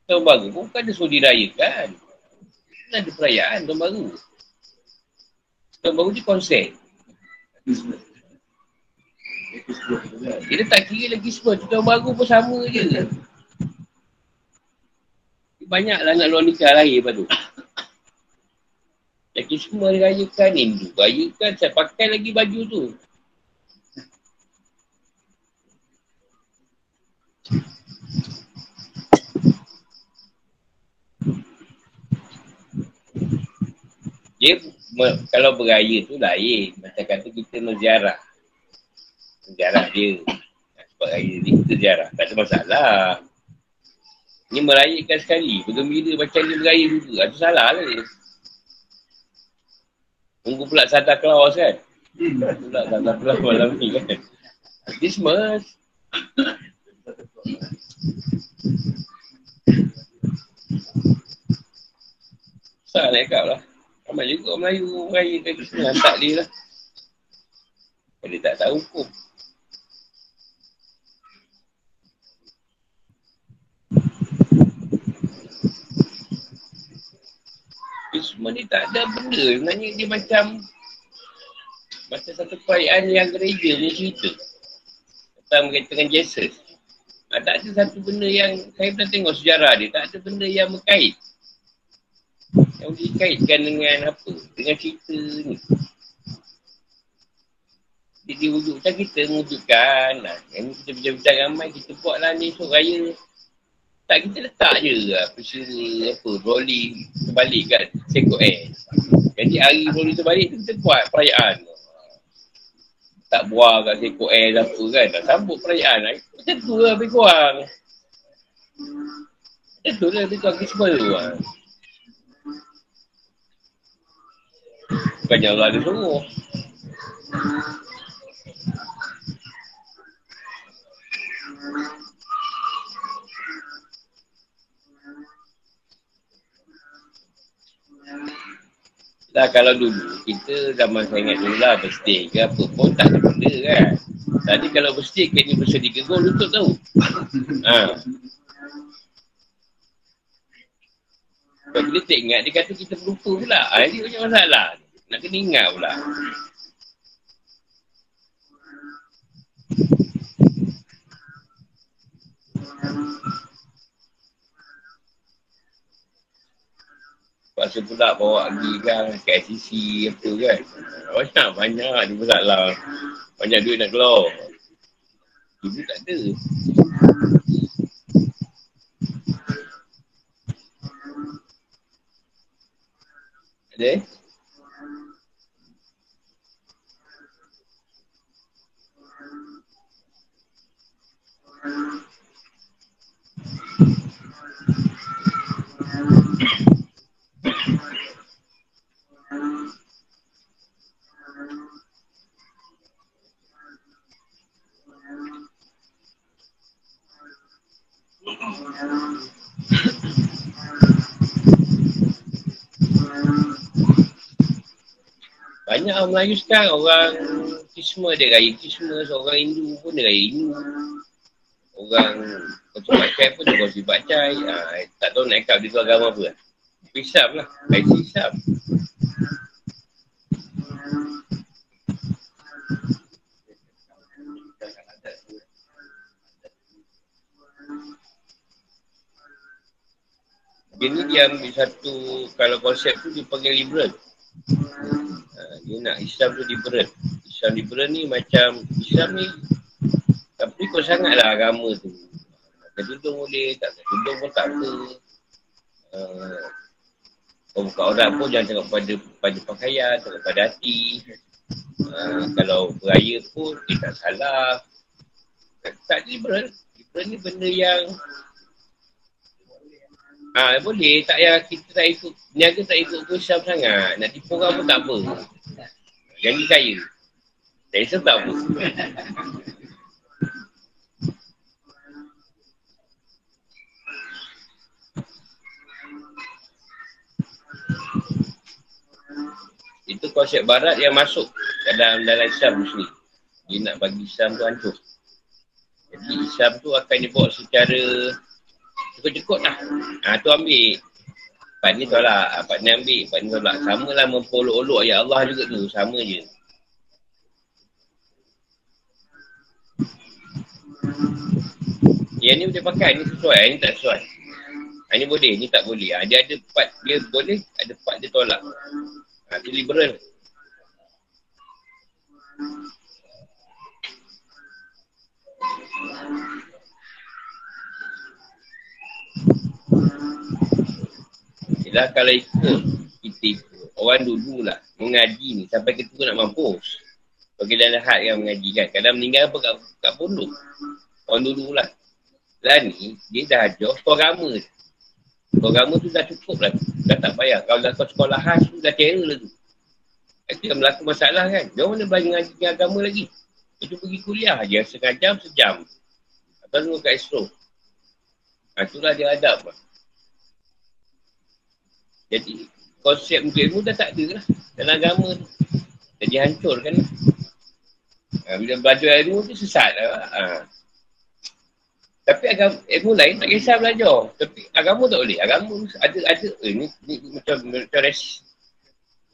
Tahun baru pun bukan ada suruh dirayakan. Kan ada perayaan tahun baru. Tahun baru ni konsep. Kita tak kira lagi semua. Tahun baru pun sama je. Banyaklah nak luar nikah lahir lepas tu. Lagi semua rayakan Hindu. Rayakan saya pakai lagi baju tu. Dia kalau beraya tu lain. Macam kata kita menziarah. Menziarah dia. Sebab raya kita ziarah. Tak ada masalah. Ini merayakan sekali. Bergembira macam dia beraya juga. Itu salah lah dia. Tunggu pula Santa Claus kan? Pula Santa Claus malam ni kan? Christmas. Susah nak cakap lah. Ramai juga Melayu raya ke Christmas. Hantar dia lah. Dia tak tahu hukum. Christmas ni tak ada benda. Sebenarnya dia macam macam satu perayaan yang gereja ni cerita. Tentang berkaitan Jesus. Ha, tak ada satu benda yang saya pernah tengok sejarah dia. Tak ada benda yang berkait. Yang dikaitkan dengan apa? Dengan cerita ni. Jadi wujud macam kita mewujudkan. Nah, yang kita bincang-bincang ramai, kita buat lah ni esok raya. Tak kita letak je lah. Persini, apa, rolling terbalik kat sekot air. Jadi hari rolling terbalik tu kita buat perayaan. Tak buah kat sekot air apa kan. Tak sambut perayaan. Macam tu lah lebih kurang. Macam tu lah lebih kurang semua tu lah. Bukannya Allah ada suruh. Lah kalau dulu kita zaman saya ingat dulu lah birthday ke apa pun tak ada benda kan. Tadi kalau birthday kan ni bersedia ke gol untuk tahu. Ha. Kalau kita tak ingat dia kata kita lupa pula. Ha, ini macam masalah. Nak kena ingat pula. Pasal pula bawa pergi kan KCC apa kan. Banyak, banyak ada masalah. Banyak duit nak keluar. Ibu tak ada. Ada? Banyak orang Melayu sekarang, orang Kisma dia raya Kisma, seorang Hindu pun dia raya Hindu. Orang Kocok Bacai pun dia kocok Bacai. Ha, tak tahu nak ikat dia agama apa. Hisap lah, raya hisap. Dia ni dia ambil satu, kalau konsep tu dia panggil liberal. Ha, dia nak Islam tu liberal. Islam liberal ni macam, Islam ni tapi kau sangat lah agama tu. Tak tudung boleh, tak tudung pun tak apa. Uh, kau buka orang pun jangan tengok pada pada pakaian, tengok pada hati. Uh, kalau beraya pun, dia tak salah. Tak, liberal. Liberal ni benda yang Ah boleh tak ya kita tak ikut niaga tak ikut Islam sangat. Nak tipu orang pun tak apa. Jangan kaya. Tak tak apa. Itu konsep barat yang masuk dalam dalam Islam ni. Dia nak bagi Islam tu hancur. Jadi Islam tu akan dibawa secara cukup-cukup lah. Ha, tu ambil. Part ni tolak. Part ni ambil. Part ni tolak. Sama lah mempolok-olok ayat Allah juga tu. Sama je. Yang ni boleh pakai. Ni sesuai. Yang ni tak sesuai. Yang ni boleh. Ni tak boleh. Ha, dia ada part dia boleh. Ada part dia tolak. Ha, tu liberal. Yelah kalau ikut kita ikut orang dulu lah mengaji ni sampai kita pun nak mampus. Bagi dalam hak yang mengaji kan. Kadang meninggal apa kat, kat pondok. Orang dulu lah. Lah ni, dia dah ajar sekolah agama. Sekolah agama tu dah cukup lah. Dah tak payah. Kalau dah kau sekolah khas tu dah kira lah tu. Itu yang berlaku masalah kan. Dia mana belajar ngaji agama lagi. Itu pergi kuliah je. Setengah jam, sejam. Atau tunggu kat Astro. Ha, itulah dia adab lah. Jadi konsep untuk ilmu dah tak ada lah dalam agama tu. Jadi hancur kan. Ha, bila belajar ilmu tu sesat lah. Ha. Tapi agama, ilmu lain tak kisah belajar. Tapi agama tak boleh. Agama ada, ada. Eh, ni, ni, macam, macam, res,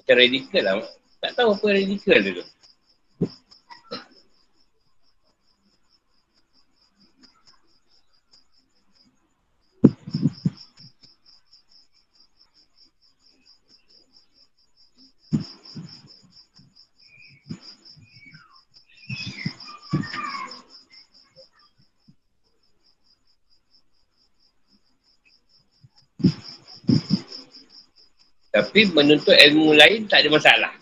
macam radikal lah. Tak tahu apa radikal tu. Tapi menuntut ilmu lain tak ada masalah.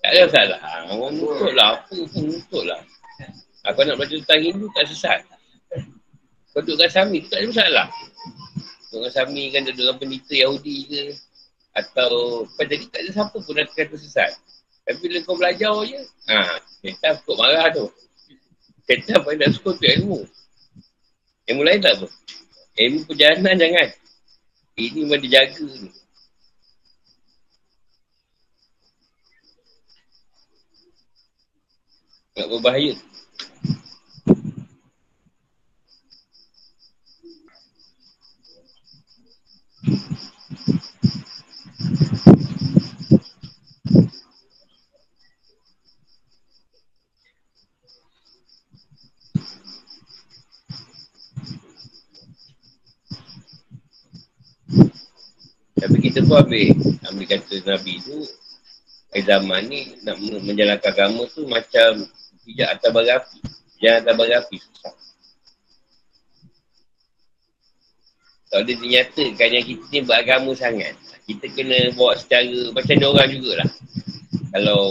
Tak ada masalah. Ha, orang nuntut lah. Apa pun nuntut lah. Aku nak baca tentang Hindu tak sesat. Kau duduk dengan Sami tak ada masalah. Duduk dengan Sami kan duduk dengan penita Yahudi ke. Atau apa jadi tak ada siapa pun nak kata sesat. Tapi bila kau belajar je. Ha, kita cukup marah tu. Kita apa nak suka tu ilmu. Ilmu lain tak tu? Ilmu perjalanan jangan. Ini memang dijaga ni. Tak berbahaya. Tapi kita pun ambil, ambil kata Nabi tu, zaman ni nak menjalankan agama tu macam tidak atas berapi. Jangan atas berapi, susah. Kalau dia dinyatakan yang kita ni beragama sangat, kita kena bawa secara macam dia orang jugalah. Kalau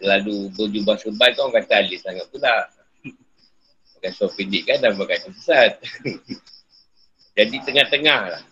lalu berjubah sebal kan orang kata alis sangat pula. Bukan so pendek kan dan berkata sesat. Jadi tengah-tengah lah.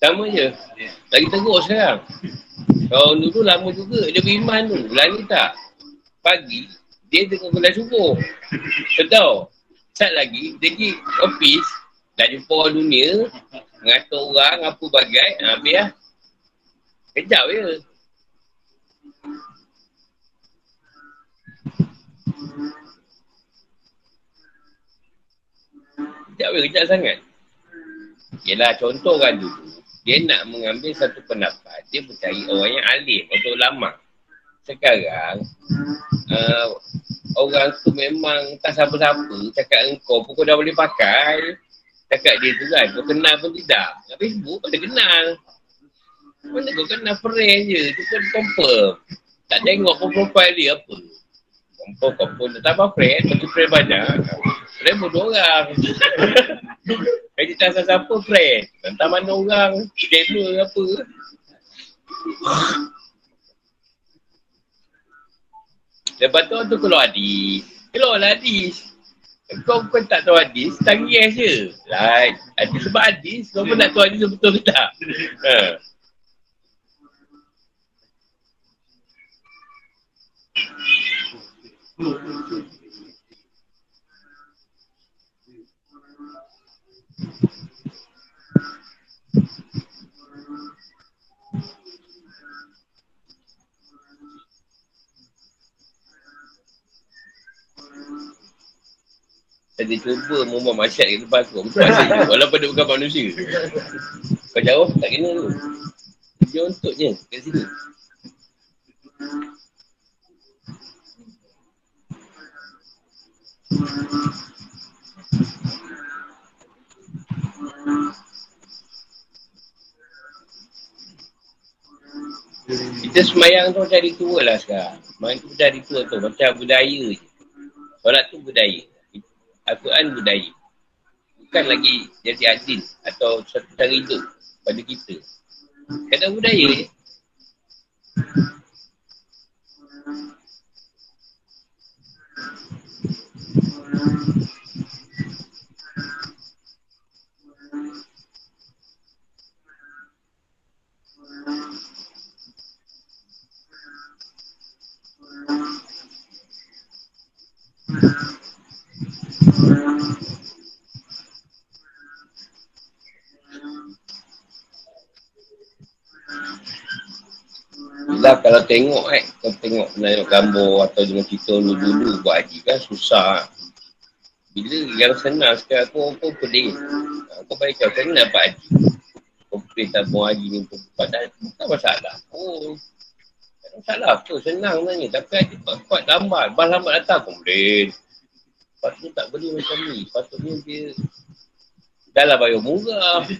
Sama je. Lagi teruk sekarang. Kalau dulu lama juga dia beriman tu. Bulan ni tak. Pagi, dia tengok bulan subuh. Sedau. Saat lagi, dia pergi ofis, dah jumpa orang dunia, mengatur orang, apa bagai, ha, habis lah. Kejap je. Kejap je, kejap sangat. Yelah, contoh kan dulu. Dia nak mengambil satu pendapat. Dia percaya orang yang alim, untuk lama. Sekarang, uh, orang tu memang tak siapa-siapa cakap engkau pun kau dah boleh pakai. Cakap dia tu kan kau kenal pun tidak. Kat Facebook kau dah kenal. Mana kau kenal friend je tu pun confirm. Tak tengok pun profile dia apa. Confirm confirm tak apa friend bagi friend banyak. Friend pun dua orang. Kaji tak siapa friend. Entah mana orang Demo apa Lepas tu tu keluar hadis. Keluar lah hadis. Kau pun tak tahu hadis, tangis je. Lah, hadis sebab hadis, kau pun nak tahu hadis betul ke tak? Ha. Saya cuba membuat masyarakat kat depan aku. Betul masyarakat Walaupun dia bukan manusia. Kau jauh tak kena tu. Dia untuknya kat sini. Kita semayang tu macam tua lah sekarang. Semayang tu macam tua tu. Macam budaya je. Solat tu budaya. Al-Quran budaya. Bukan lagi jadi adil atau satu cara hidup pada kita. Kata budaya je. Lah kalau tengok eh, kau tengok tengok gambar atau dengan cerita dulu-dulu buat haji kan susah. Bila yang senang sekarang aku pun pedih. Kau baik kau kena dapat haji. komplain tak mau haji ni padahal bukan masalah. Oh. Tak masalah apa, senang sebenarnya. Tapi ada kuat-kuat lambat. Bas lambat datang, komplain. Patutnya tak boleh macam ni. Patutnya dia dah lah bayar murah.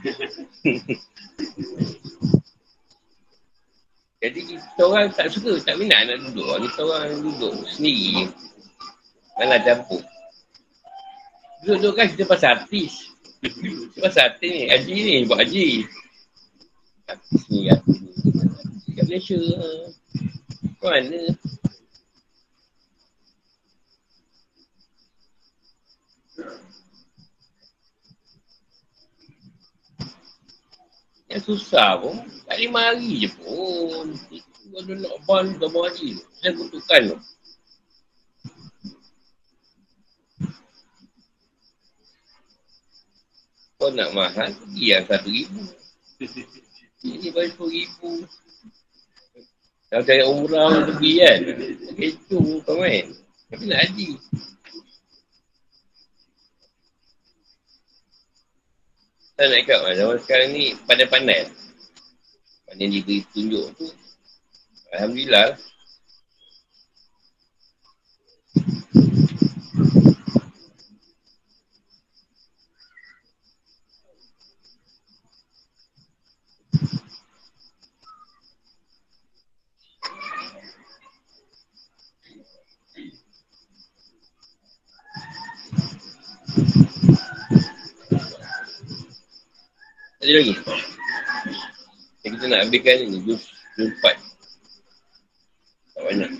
Jadi kita orang tak suka, tak minat nak duduk. Kita orang duduk sendiri. Malah campur. Duduk-duduk kan kita pasal artis. Kita pasal artis ni. Haji ni, buat haji. Artis ni, artis ni. Kat Malaysia. Mana? Yang susah pun, tak lima hari je pun. Itu ada nak ban, dah bawa hari. Saya kutukan tu. Kau nak mahal, pergi yang satu ribu. Ini bayar sepuluh ribu. Kalau saya umrah pergi kan. Itu kau main. Tapi nak haji. Saya nak cakap zaman sekarang ni pandai-pandai. Pandai diberi tunjuk tu. Alhamdulillah. Ada lagi? Yang kita nak ambilkan ni, juz, juz 4. Tak banyak.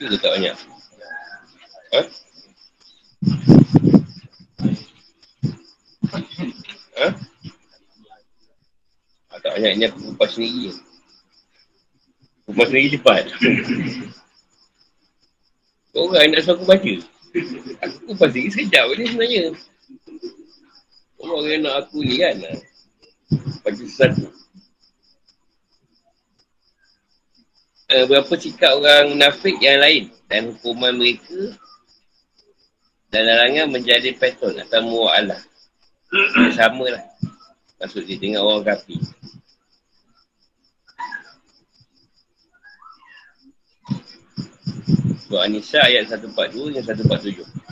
Itu tak banyak? Ha? Ha? Ha, tak banyak, ni aku kupas sendiri. Kupas sendiri cepat. Orang nak suruh aku baca. Aku kupas sendiri sekejap ni sebenarnya. Orang yang nak aku ni kan Bagi sesuatu uh, Berapa sikap orang munafik yang lain? Dan hukuman mereka Dan larangan menjadi patron Atau muak Allah. Sama lah. Maksud dia dengan orang kapi Surah An-Nisa ayat 142 dan 147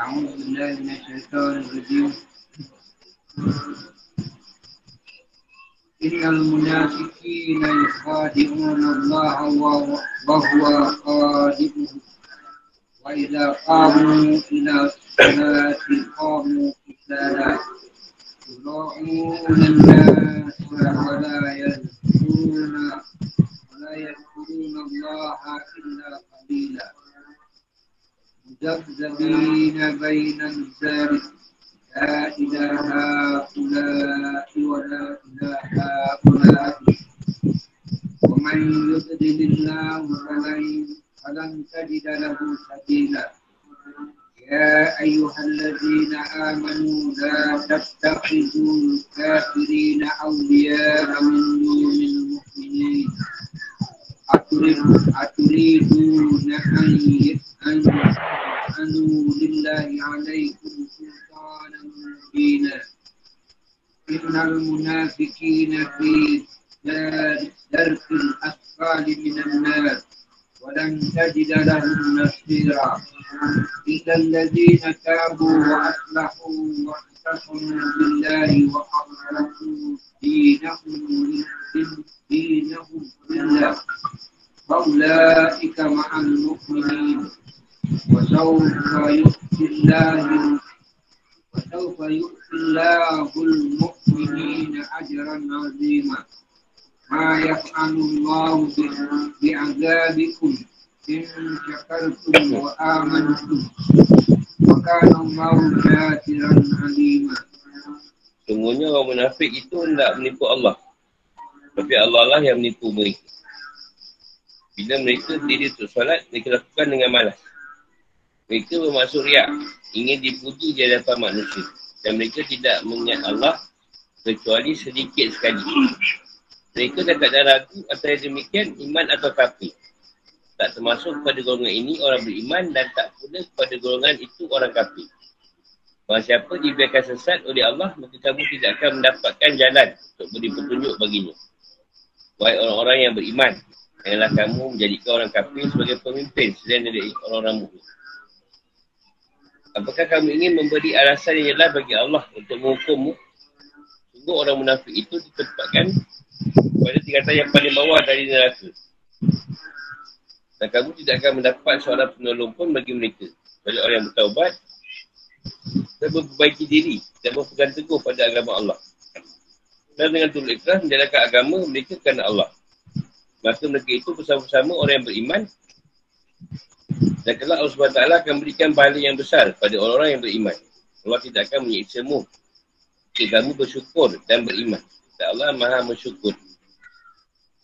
أعوذ بالله من الشيطان الرجيم إن المنافقين يخادعون الله وهو خادعهم وإذا قاموا إلى الصلاة قاموا كسالى يراعون الناس ولا يذكرون ولا يذكرون الله إلا قليلا مذبذبين بين ذلك لا إلى هؤلاء ولا إلى هؤلاء ومن يضلل الله فلن فلن تجد له سبيلا يا أيها الذين آمنوا لا تتخذوا الكافرين أولياء من دون المؤمنين أتريدون أن أنوا لله عليكم سلطانا مبينا إن المنافقين في درك الأسفل من النار ولن تجد لهم نصيرا إلا الذين تابوا وأصلحوا واعتصموا بالله وأخلصوا دينهم دينهم لله فأولئك مع المؤمنين وسوف يؤتي الله وسوف يؤتي الله المؤمنين أجرا عظيما ما يفعل الله بعذابكم إن شكرتم وآمنتم وكان الله شاكرا عليما Sungguhnya orang munafik itu hendak menipu Allah. Tapi Allah lah yang menipu mereka. Bila mereka diri untuk solat, mereka lakukan dengan malas. Mereka bermaksud riak, ingin dipuji di hadapan manusia. Dan mereka tidak mengingat Allah kecuali sedikit sekali. Mereka tak ada ragu antara demikian iman atau kafir. Tak termasuk kepada golongan ini orang beriman dan tak pula kepada golongan itu orang kafir. Bahawa siapa dibiarkan sesat oleh Allah, maka kamu tidak akan mendapatkan jalan untuk beri petunjuk baginya. Wahai orang-orang yang beriman, janganlah kamu menjadikan orang kafir sebagai pemimpin selain dari orang-orang mu'min. Apakah kamu ingin memberi alasan yang jelas bagi Allah untuk menghukummu? Sungguh orang munafik itu ditempatkan pada tingkatan yang paling bawah dari neraka. Dan kamu tidak akan mendapat seorang penolong pun bagi mereka. Bagi orang yang bertaubat dan memperbaiki diri dan berpegang teguh pada agama Allah. Dan dengan turut ikhlas menjalankan agama mereka kerana Allah. Maka mereka itu bersama-sama orang yang beriman dan kelak Allah SWT akan berikan pahala yang besar pada orang-orang yang beriman. Allah tidak akan menyiksamu jika kamu bersyukur dan beriman. Dan Allah maha bersyukur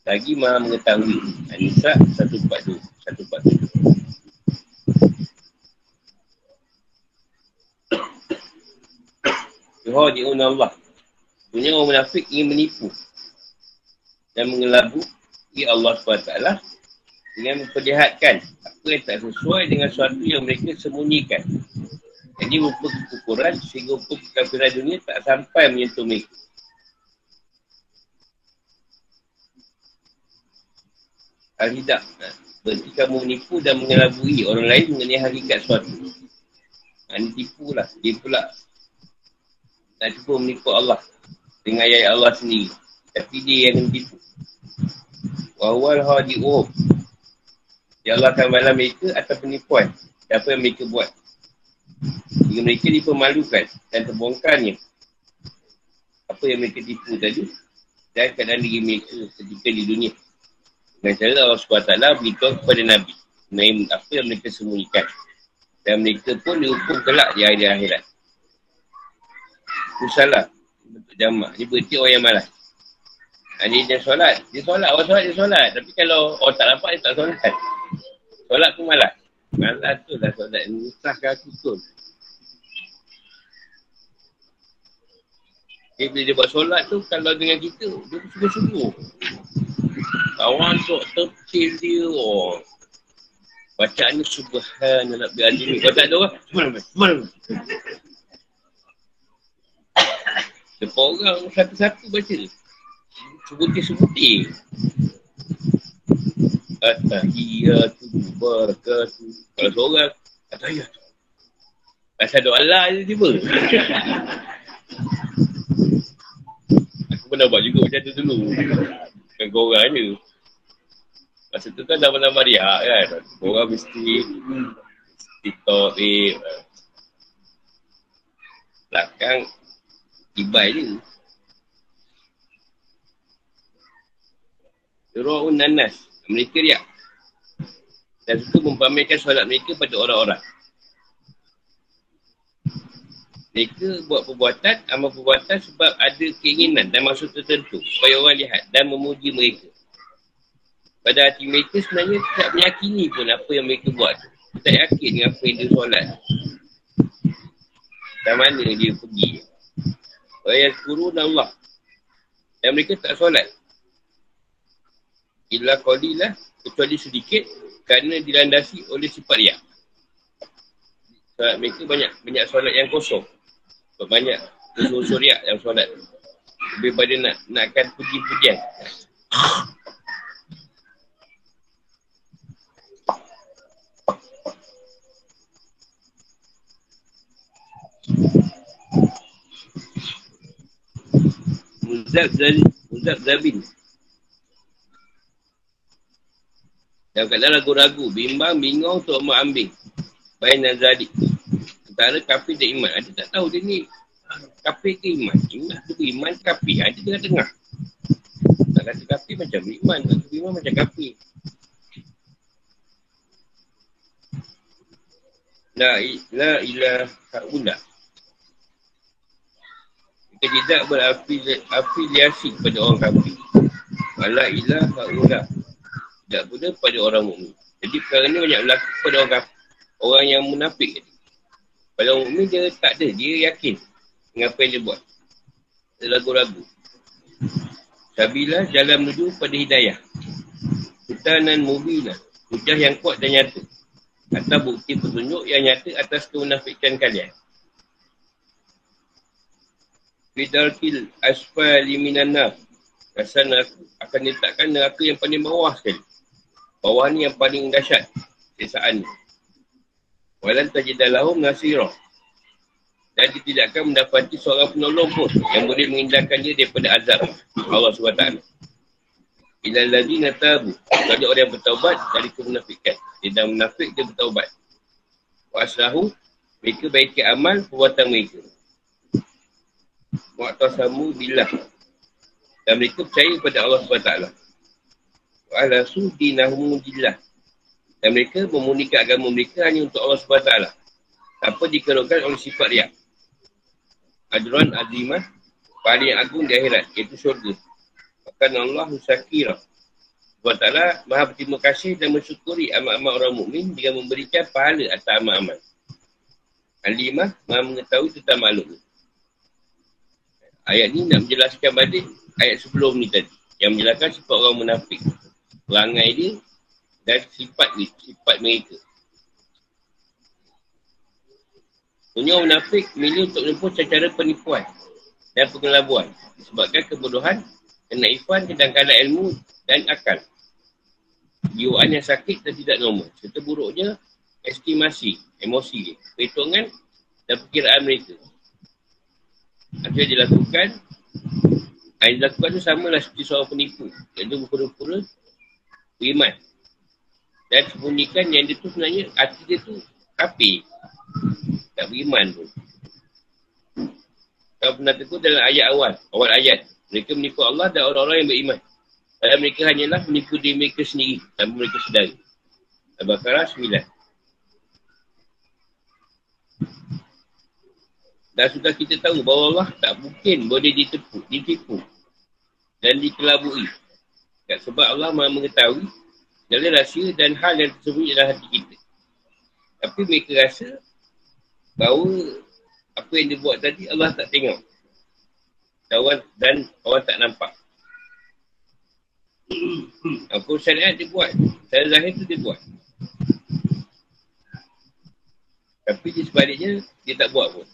lagi maha mengetahui. An-Nisa 142. 142. Yuhadi'un Allah. Punya orang munafik ingin menipu dan mengelabu ya Allah SWT dengan memperlihatkan apa yang tak sesuai dengan sesuatu yang mereka sembunyikan. Jadi rupa kekukuran sehingga rupa kekafiran dunia tak sampai menyentuh mereka. Al-Hidak. Berarti kamu menipu dan mengelabui orang lain mengenai hakikat suatu. Ha, ini tipu lah. Dia pula nak cuba menipu Allah dengan ayat Allah sendiri. Tapi dia yang menipu. Wawal hadi'ub. Ya Allah akan malam mereka atas penipuan. Apa yang mereka buat. Jika mereka dipermalukan dan terbongkarnya. Apa yang mereka tipu tadi. Dan keadaan diri mereka ketika di dunia. Dengan cara Allah SWT beritahu kepada Nabi. Apa yang mereka sembunyikan. Dan mereka pun dihukum kelak di akhirat. Usalah. Bentuk jamak. Ini berarti orang yang malas. Ha, dia solat. Dia solat. Orang solat, dia solat. Tapi kalau orang tak nampak, dia tak solat. Solat pun malas. Malas tu lah solat. Musahkan aku tu. Okay, bila dia buat solat tu, kalau dengan kita, dia sungguh-sungguh. Kawan tu tertil dia. Oh. Bacaan ni subhanallah bi'adim. Kau tak ada orang? Subhanallah. Subhanallah. Lepas orang satu-satu baca. Sebutir-sebutir. Atahiyatu barakatu. Kalau seorang, atahiyatu. Asal doa Allah je tiba. Aku pernah buat juga macam tu dulu. Bukan korang je. Masa tu kan nama-nama dia kan. Orang mesti TikTok ni. Belakang ibai je. Rohun nanas. Mereka riak. Dan itu mempamerkan solat mereka pada orang-orang. Mereka buat perbuatan, amal perbuatan sebab ada keinginan dan maksud tertentu supaya orang lihat dan memuji mereka pada hati mereka sebenarnya tak meyakini pun apa yang mereka buat. Tak yakin dengan apa yang dia solat. Dan mana dia pergi. Wayat kurun Allah. Dan mereka tak solat. Illa qalilah kecuali sedikit kerana dilandasi oleh sifat riak. Solat mereka banyak banyak solat yang kosong. Banyak unsur-unsur riak yang solat. Lebih pada nak nakkan puji-pujian. Muzab Zabin. Yang kata ragu-ragu, bimbang, bingung untuk mak ambing. Baik Nazari. Antara kafir dan iman. Ada tak tahu dia ni kafir ke iman? Iman tu iman kafir. Ada tengah-tengah. Tak kata kafir macam iman. Tak kata iman macam kafir. La, la ilaha ulah mereka tidak berafiliasi kepada orang kafir. Wala ilah ha'ula. Tidak pula pada orang mukmin. Jadi perkara ni banyak berlaku pada orang. Orang yang munafik. Pada orang mukmin dia tak ada. Dia yakin dengan apa yang dia buat. Dia ragu-ragu. Sabilah jalan menuju pada hidayah. Hutanan mubinah. Hujah yang kuat dan nyata. Atau bukti petunjuk yang nyata atas kemunafikan kalian. Fidarkil asfali minanah. Rasan aku akan letakkan neraka yang paling bawah sekali. Bawah ni yang paling dahsyat. Sesaan ni. Walan tajidalahum nasirah. Dan dia tidak akan mendapati seorang penolong pun yang boleh mengindahkan dia daripada azab Allah SWT. Ilal ladhi natabu. Kepada orang yang bertaubat dari kemunafikan. Dia dah munafik, dia bertaubat. Wa aslahu. Mereka baiki amal perbuatan mereka. Mu'tasamu billah. Dan mereka percaya kepada Allah SWT. Dinahum billah. Dan mereka memunikan agama mereka hanya untuk Allah SWT. Tanpa dikerutkan oleh sifat riak. Adran azimah. Paling agung di akhirat. Iaitu syurga. Bahkan Allah syakirah. Sebab taklah maha berterima kasih dan mensyukuri amat-amat orang mukmin dengan memberikan pahala atas amat-amat. Alimah maha mengetahui tentang makhluk. Ayat ni nak menjelaskan balik ayat sebelum ni tadi. Yang menjelaskan sifat orang munafik. Perangai dia dan sifat ni, sifat mereka. Punya munafik milih untuk menempuh cara penipuan dan pengelabuan. Sebabkan kebodohan, kenaifan, kedangkalan ilmu dan akal. Jiwaan yang sakit dan tidak normal. Serta buruknya estimasi, emosi dia. Perhitungan dan perkiraan mereka. Apa yang dilakukan, yang dilakukan tu samalah seperti seorang penipu. Yang tu berpura-pura beriman. Dan sembunyikan yang dia tu sebenarnya hati dia tu kapi. Tak beriman tu. Kalau pernah tegur dalam ayat awal, awal ayat. Mereka menipu Allah dan orang-orang yang beriman. Dan mereka hanyalah menipu diri mereka sendiri dan mereka sedari. Al-Baqarah 9. Dan sudah kita tahu bahawa Allah tak mungkin boleh ditipu, ditipu dan dikelabui. Tak sebab Allah maha mengetahui segala rahsia dan hal yang tersembunyi dalam hati kita. Tapi mereka rasa bahawa apa yang dia buat tadi Allah tak tengok. Dan orang tak nampak. Apa syariat dia buat. Saya zahir tu dia buat. Tapi di sebaliknya, dia tak buat pun.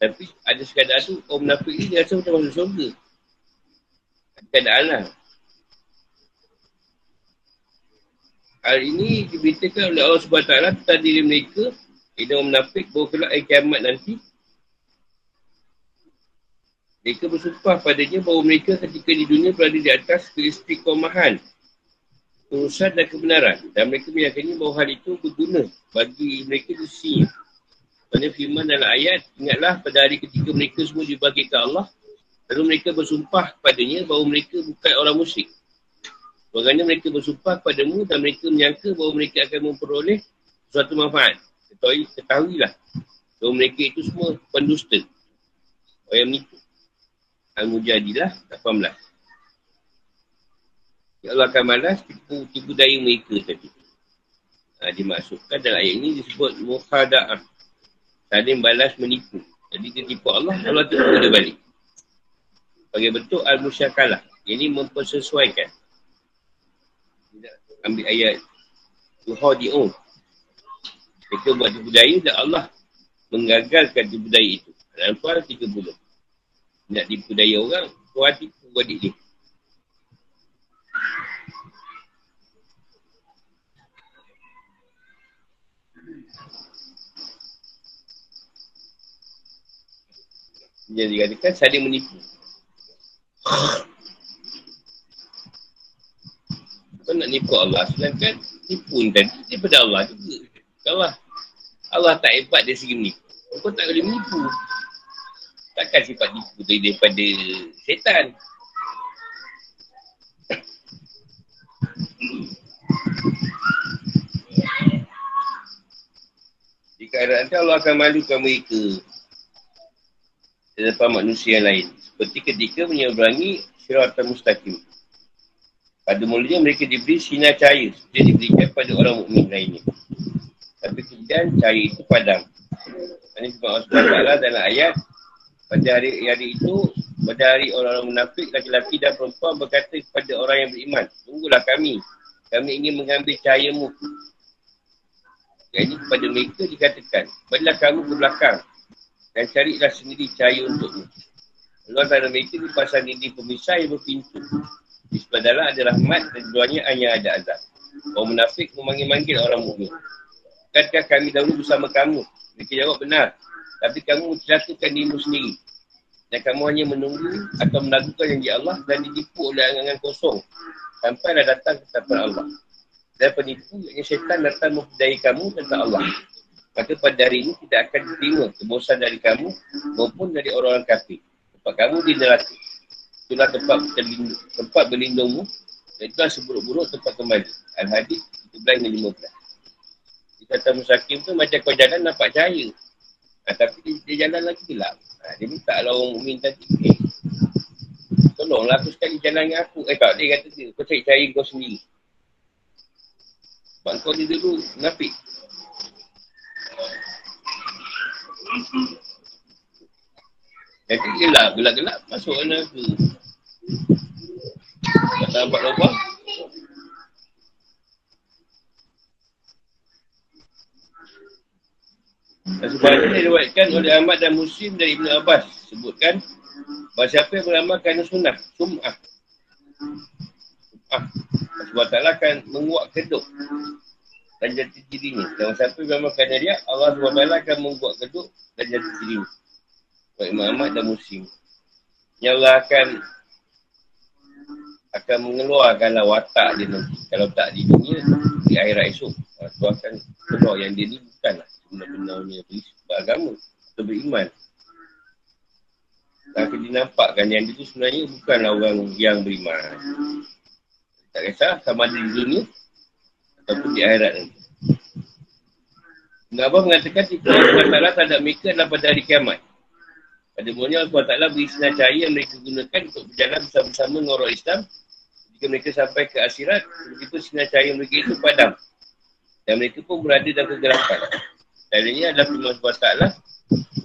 Tapi ada sekadar tu, orang munafik ni dia rasa macam masuk surga. Keadaan lah. Hal ini diberitakan oleh Allah SWT tentang diri mereka. Ini orang munafik bahawa kelak air kiamat nanti. Mereka bersumpah padanya bahawa mereka ketika di dunia berada di atas keistiqomahan urusan dan kebenaran. Dan mereka meyakini bahawa hal itu berguna bagi mereka di sini pada firman dalam ayat, ingatlah pada hari ketika mereka semua dibagi ke Allah, lalu mereka bersumpah padanya bahawa mereka bukan orang musyrik. Bagaimana mereka bersumpah padamu dan mereka menyangka bahawa mereka akan memperoleh suatu manfaat. Ketahui, ketahuilah bahawa mereka itu semua pendusta. Orang menipu. Al-Mujadilah 18. Ya Allah akan malas tipu, tipu daya mereka tadi. Ha, dimasukkan dalam ayat ini disebut muhada'ah saling balas menipu. Jadi dia tipu Allah, Allah tipu dia balik. Bagi bentuk al-musyakalah. Ini mempersesuaikan. Ambil ayat Tuhadi'un. Mereka buat tipu daya dan Allah menggagalkan tipu daya itu. Tuhan 30. Nak tipu daya orang, Tuhan tipu adik dia. Dia dikatakan saling menipu. Kau nak nipu Allah sedangkan nipu tadi daripada Allah juga. Allah Allah tak hebat dari segi menipu. Kau tak boleh menipu. Takkan sifat nipu tu daripada setan. Jika ada nanti Allah akan malukan mereka di depan manusia lain. Seperti ketika menyeberangi syiratan mustaqim. Pada mulanya mereka diberi sinar cahaya seperti diberikan pada orang mukmin lainnya. Tapi kemudian cahaya itu padam. Ini sebab Allah SWT dalam ayat pada hari, hari itu pada hari orang-orang munafik laki-laki dan perempuan berkata kepada orang yang beriman tunggulah kami kami ingin mengambil cahayamu jadi kepada mereka dikatakan berilah kamu ke belakang dan carilah sendiri cahaya untukmu. Allah antara mereka dipasang dinding pemisah yang berpintu. Di sebelah dalam ada rahmat dan di luarnya hanya ada azab. Orang munafik memanggil-manggil orang mukmin. Bukankah kami dahulu bersama kamu? Mereka jawab benar. Tapi kamu mencelakakan dirimu sendiri. Dan kamu hanya menunggu atau melakukan janji Allah dan ditipu oleh angan-angan kosong. Sampai dah datang ketapan Allah. Dan penipu yang syaitan datang memperdayai kamu tentang Allah. Maka pada hari ini tidak akan diterima kebosan dari kamu maupun dari orang-orang kafir. Tempat kamu di neraka. Itulah tempat, tempat berlindungmu dan itulah seburuk-buruk tempat kembali. Al-Hadid 17 dan 15. Di kata Musakim tu macam kau jalan nampak cahaya. Ha, tapi dia, dia jalan lagi gelap. Ha, dia minta lah orang mu'min tadi. Eh, tolonglah aku sekali jalan dengan aku. Eh tak, dia kata dia. Kau cari cahaya kau sendiri. Sebab kau ni dulu nafik. Jadi gelap, gelap-gelap masuk mana tu. Tak nampak lubang. Dan sebenarnya diriwayatkan oleh Ahmad dan Muslim dari Ibn Abbas sebutkan bahawa siapa yang beramalkan sunnah, sum'ah. Sum'ah. Sebab taklah akan menguak keduk dan jati dirinya. Dan siapa yang beramalkan dia, Allah SWT akan menguak keduk dan jati dirinya. Buat Imam Ahmad dan Muslim. Yang Allah akan akan mengeluarkanlah watak dia nanti. Kalau tak di dunia, di akhirat esok. Itu akan keluar yang dia ni bukanlah benar-benarnya beragama atau beriman. Tapi dia nampakkan yang dia tu sebenarnya bukanlah orang yang beriman. Tak kisah sama ada di dunia ataupun di akhirat nanti. Nabi mengatakan tipu Allah SWT terhadap mereka adalah pada hari kiamat. Pada mulanya Allah SWT beri sinar cahaya yang mereka gunakan untuk berjalan bersama-sama dengan orang Islam. Jika mereka sampai ke akhirat, begitu sinar cahaya mereka itu padam. Dan mereka pun berada dalam kegelapan. Dan ini adalah firman SWT.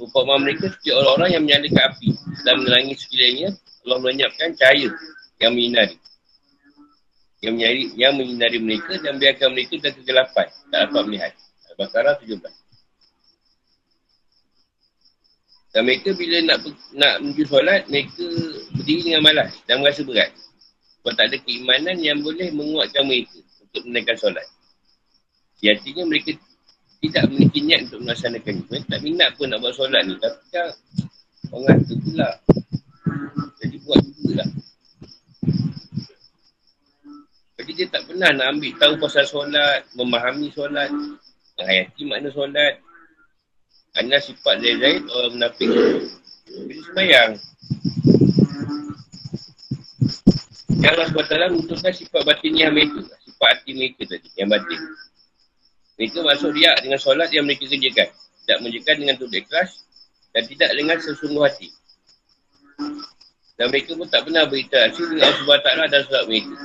Upama mereka seperti orang-orang yang menyalakan api. Dan menerangi sekelilingnya, Allah menyiapkan cahaya yang menyinari. Yang menyinari, yang menyinari mereka dan biarkan mereka dalam kegelapan. Tak dapat melihat. Al-Baqarah 17. Dan mereka bila nak nak menuju solat, mereka berdiri dengan malas dan merasa berat. Sebab tak ada keimanan yang boleh menguatkan mereka untuk menaikkan solat. Ya, artinya mereka tidak memiliki niat untuk melaksanakan itu. Mereka tak minat pun nak buat solat ni. Tapi kan orang tu pula. Jadi buat juga lah. Jadi dia tak pernah nak ambil tahu pasal solat, memahami solat, menghayati makna solat, kerana sifat Zaid-Zaid orang menafik Bila sembahyang Yang Allah SWT untukkan sifat batiniah mereka Sifat hati mereka tadi Yang batin. Mereka masuk riak dengan solat yang mereka kerjakan Tidak menunjukkan dengan tubuh ikhlas Dan tidak dengan sesungguh hati. Dan mereka pun tak pernah berinteraksi dengan Allah SWT dan solat mereka.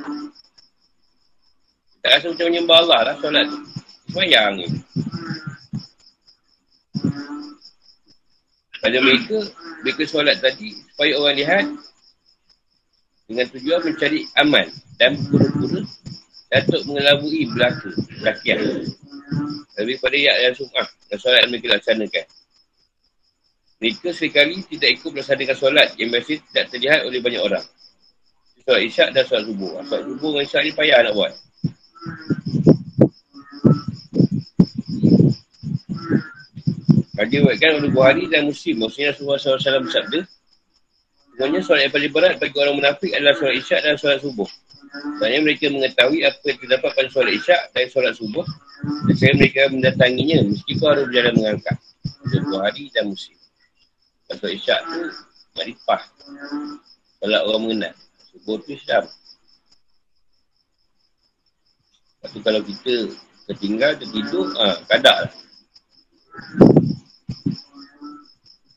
Tak rasa macam menyembah Allah lah solat tu. Semayang ni pada mereka, mereka solat tadi supaya orang lihat dengan tujuan mencari aman dan pura-pura untuk mengelabui belaka, belakian. Lebih pada yak dan sum'ah dan solat yang mereka laksanakan. Mereka sekali tidak ikut melaksanakan solat yang biasa tidak terlihat oleh banyak orang. Solat isyak dan solat subuh. Solat subuh dengan isyak ni payah nak buat. Dia buatkan oleh Buhari dan Muslim. Maksudnya Rasulullah SAW bersabda. Sebenarnya solat yang paling berat bagi orang munafik adalah solat isyak dan solat subuh. Sebenarnya mereka mengetahui apa yang terdapat pada solat isyak dan solat subuh. Saya mereka mendatanginya meskipun harus berjalan mengangkat. Oleh Buhari dan Muslim. Solat isyak tu marifah. Solat orang mengenal. Subuh tu Islam. Lepas tu kalau kita tertinggal, tertidur, ah, kadar lah.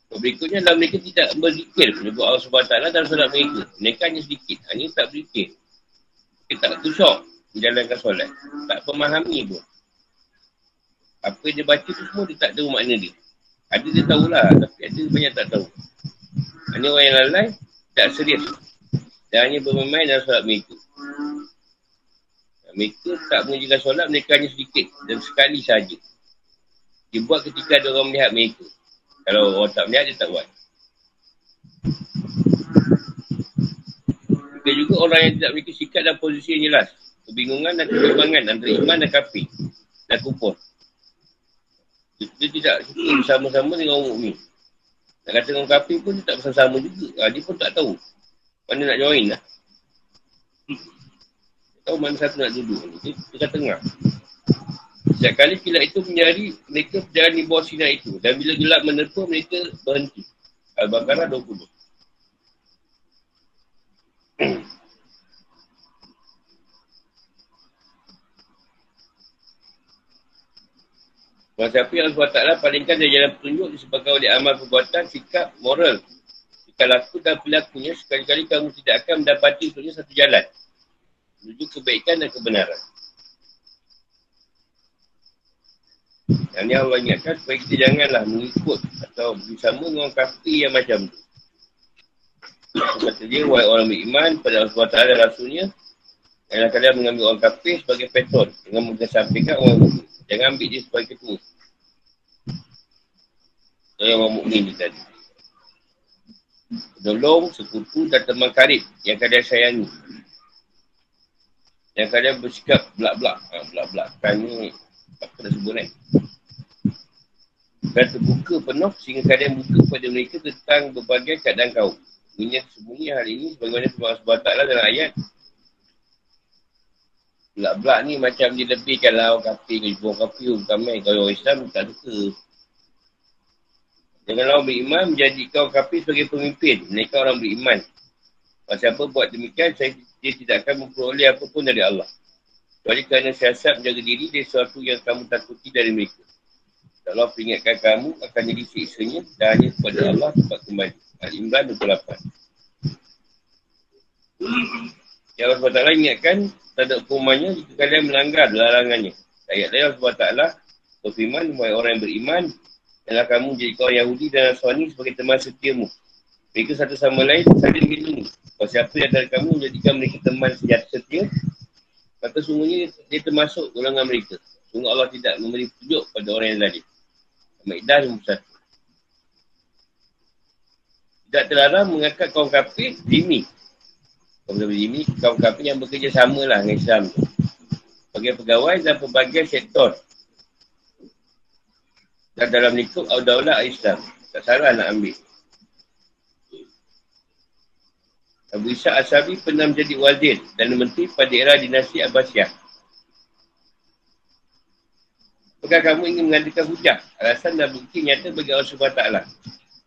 Berikutnya dalam mereka tidak berzikir menyebut Allah SWT dalam solat mereka. Mereka hanya sedikit. Hanya tak berzikir. Mereka tak tusuk menjalankan solat. Tak memahami pun. Apa dia baca tu semua dia tak tahu makna dia. Ada dia tahulah tapi ada banyak tak tahu. Hanya orang yang lalai tak serius. Dan hanya bermain dalam solat mereka. Mereka tak mengerjakan solat mereka hanya sedikit dan sekali saja. Dibuat ketika ada orang melihat mereka. Kalau orang tak melihat, dia tak buat. Mungkin juga orang yang tidak memiliki sikap dan posisi yang jelas. Kebingungan dan kebimbangan antara iman dan kafir. Dan kupur. Dia tidak suka bersama-sama dengan orang mukmin. Nak kata dengan kafir pun dia tak bersama-sama juga. Ha, dia pun tak tahu. Mana nak join lah. Dia tahu mana satu nak duduk ni. Dia dekat tengah. Setiap kali kilat itu menyari mereka berjalan di bawah sinar itu. Dan bila gelap menerpa mereka berhenti. Al-Baqarah 20. Masa siapa yang Allah SWT palingkan dari jalan petunjuk disebabkan oleh amal perbuatan, sikap, moral. Jika laku dan perilakunya, sekali-kali kamu tidak akan mendapati untuknya satu jalan. Menuju kebaikan dan kebenaran. Yang ni Allah ingatkan supaya kita janganlah mengikut atau bersama dengan kafir yang macam tu. Kata dia, wahai orang beriman pada Allah SWT Rasulnya, Jangan kalian mengambil orang kafir sebagai peton dengan mengesampingkan orang mukmin. Jangan ambil dia sebagai ketua. Itu orang mukmin ni tadi. Penolong, sekutu dan teman karib yang kalian sayangi. Yang kalian bersikap belak-belak. Ha, belak-belak. Kan ni, sebut kan? Dan terbuka penuh sehingga kalian buka kepada mereka tentang berbagai keadaan kau. Ini semuanya hari ini sebagaimana sebab taklah dalam ayat Belak-belak ni macam dia lebihkan lah orang kafir ke kafir bukan main. Kalau orang Islam tak suka. Janganlah beriman menjadikan orang kafir sebagai pemimpin. Mereka orang beriman. Kalau siapa buat demikian, saya, dia tidak akan memperoleh apapun dari Allah. Kecuali kerana siasat menjaga diri dari sesuatu yang kamu takuti dari mereka. Allah peringatkan kamu akan jadi siksanya dan hanya kepada Allah tempat kembali. Al-Imran 28. Ya Allah SWT ingatkan tak ada hukumannya jika kalian melanggar larangannya. Ayat Allah SWT berfirman, Wahai orang yang beriman, Janganlah kamu jadi kaum Yahudi dan Nasrani sebagai teman setiamu. Mereka satu sama lain saling melindungi. Kalau siapa yang dari kamu menjadikan mereka teman sejati setia, maka sungguhnya dia termasuk golongan mereka. Sungguh Allah tidak memberi tunjuk pada orang yang lain. Al-Ma'idah nombor satu. Tidak terlarang mengangkat kaum kafir dimi Kepada ini, kaum kafir yang bekerja sama lah dengan Islam. Sebagai pegawai dan pelbagai sektor. Dan dalam lingkup Audaulah Islam. Tak salah nak ambil. Abu Isa Asabi pernah menjadi wazir dan menteri pada era dinasti Abbasiyah. Apakah kamu ingin mengadakan hujah? Alasan dan bukti nyata bagi Allah SWT.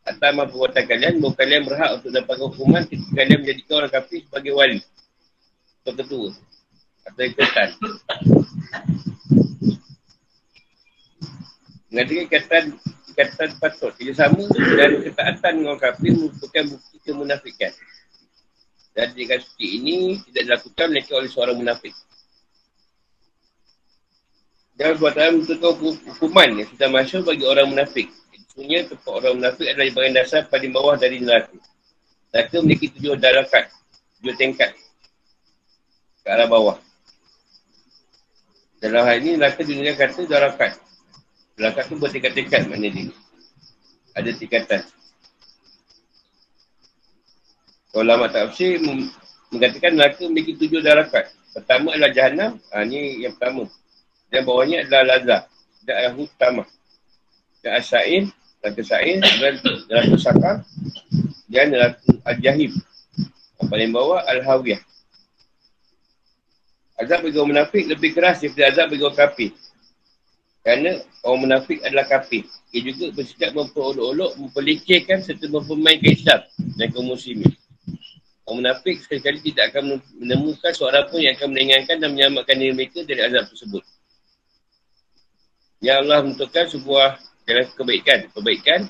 Atas amal perbuatan kalian, bahawa kalian berhak untuk dapatkan hukuman ketika kalian menjadikan orang kafir sebagai wali. Atau ketua. Atau ikatan. Mengatakan ikatan, ikatan patut. Tidak sama dan ketaatan dengan orang kafir merupakan bukti kemunafikan. Dan jika seperti ini tidak dilakukan mereka oleh seorang munafik. Dan buat dalam untuk hukuman yang sudah masuk bagi orang munafik. Sebenarnya tempat orang munafik adalah bagian dasar paling bawah dari neraka. Neraka memiliki tujuh darakat, tujuh tingkat ke arah bawah. Dalam hal ini, neraka dunia kata darakat. Darakat tu bertingkat-tingkat maknanya dia. Ada tingkatan. Ulama tafsir mengatakan neraka memiliki tujuh darakat. Pertama adalah jahannam. Ha, ini yang pertama. Dan bawahnya adalah lazah. Dan ayahud tamah. Dan asain neraka Sa'ir, neraka Sakar dan neraka Al-Jahim. Yang paling bawah Al-Hawiyah. Azab bagi orang munafik lebih keras daripada azab bagi orang kafir. Kerana orang munafik adalah kafir. Ia juga bersikap memperolok-olok, memperlecehkan serta mempermainkan Islam dan kaum muslimin. Orang munafik sekali-kali tidak akan menemukan seorang pun yang akan meringankan dan menyelamatkan diri mereka dari azab tersebut. Ya Allah menentukan sebuah jalan kebaikan. Kebaikan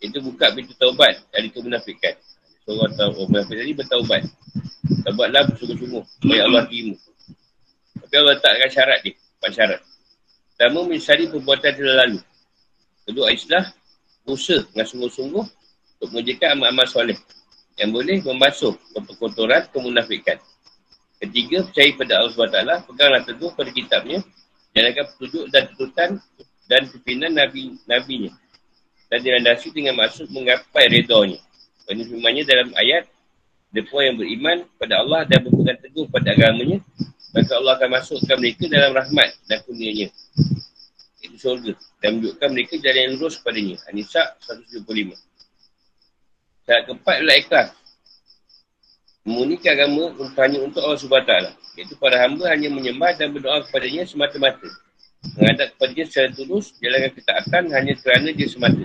itu buka pintu taubat dari kemunafikan. Seorang tahu oh, munafik tadi bertaubat. Taubatlah bersungguh-sungguh. Supaya Allah terima. Tapi Allah letakkan syarat dia. Empat syarat. Pertama, menyesali perbuatan terlalu. Kedua, islah. Usaha dengan sungguh-sungguh untuk mengerjakan amal-amal soleh yang boleh membasuh perkotoran kemunafikan. Ketiga, percaya pada Allah SWT, peganglah teguh pada kitabnya, jalankan petunjuk dan tuntutan dan pimpinan Nabi Nabi-Nya. dan dilandasi dengan maksud menggapai redanya. Kerana firmannya dalam ayat, Mereka yang beriman pada Allah dan berpegang teguh pada agamanya, maka Allah akan masukkan mereka dalam rahmat dan kurnianya. Itu surga. Dan menunjukkan mereka jalan yang lurus kepadanya. Anisa 175. Syarat keempat adalah ikhlas. Memurnikan agama hanya untuk Allah SWT. Iaitu para hamba hanya menyembah dan berdoa kepadanya semata-mata. Menghadap kepadanya secara tulus, jalankan ketaatan hanya kerana dia semata.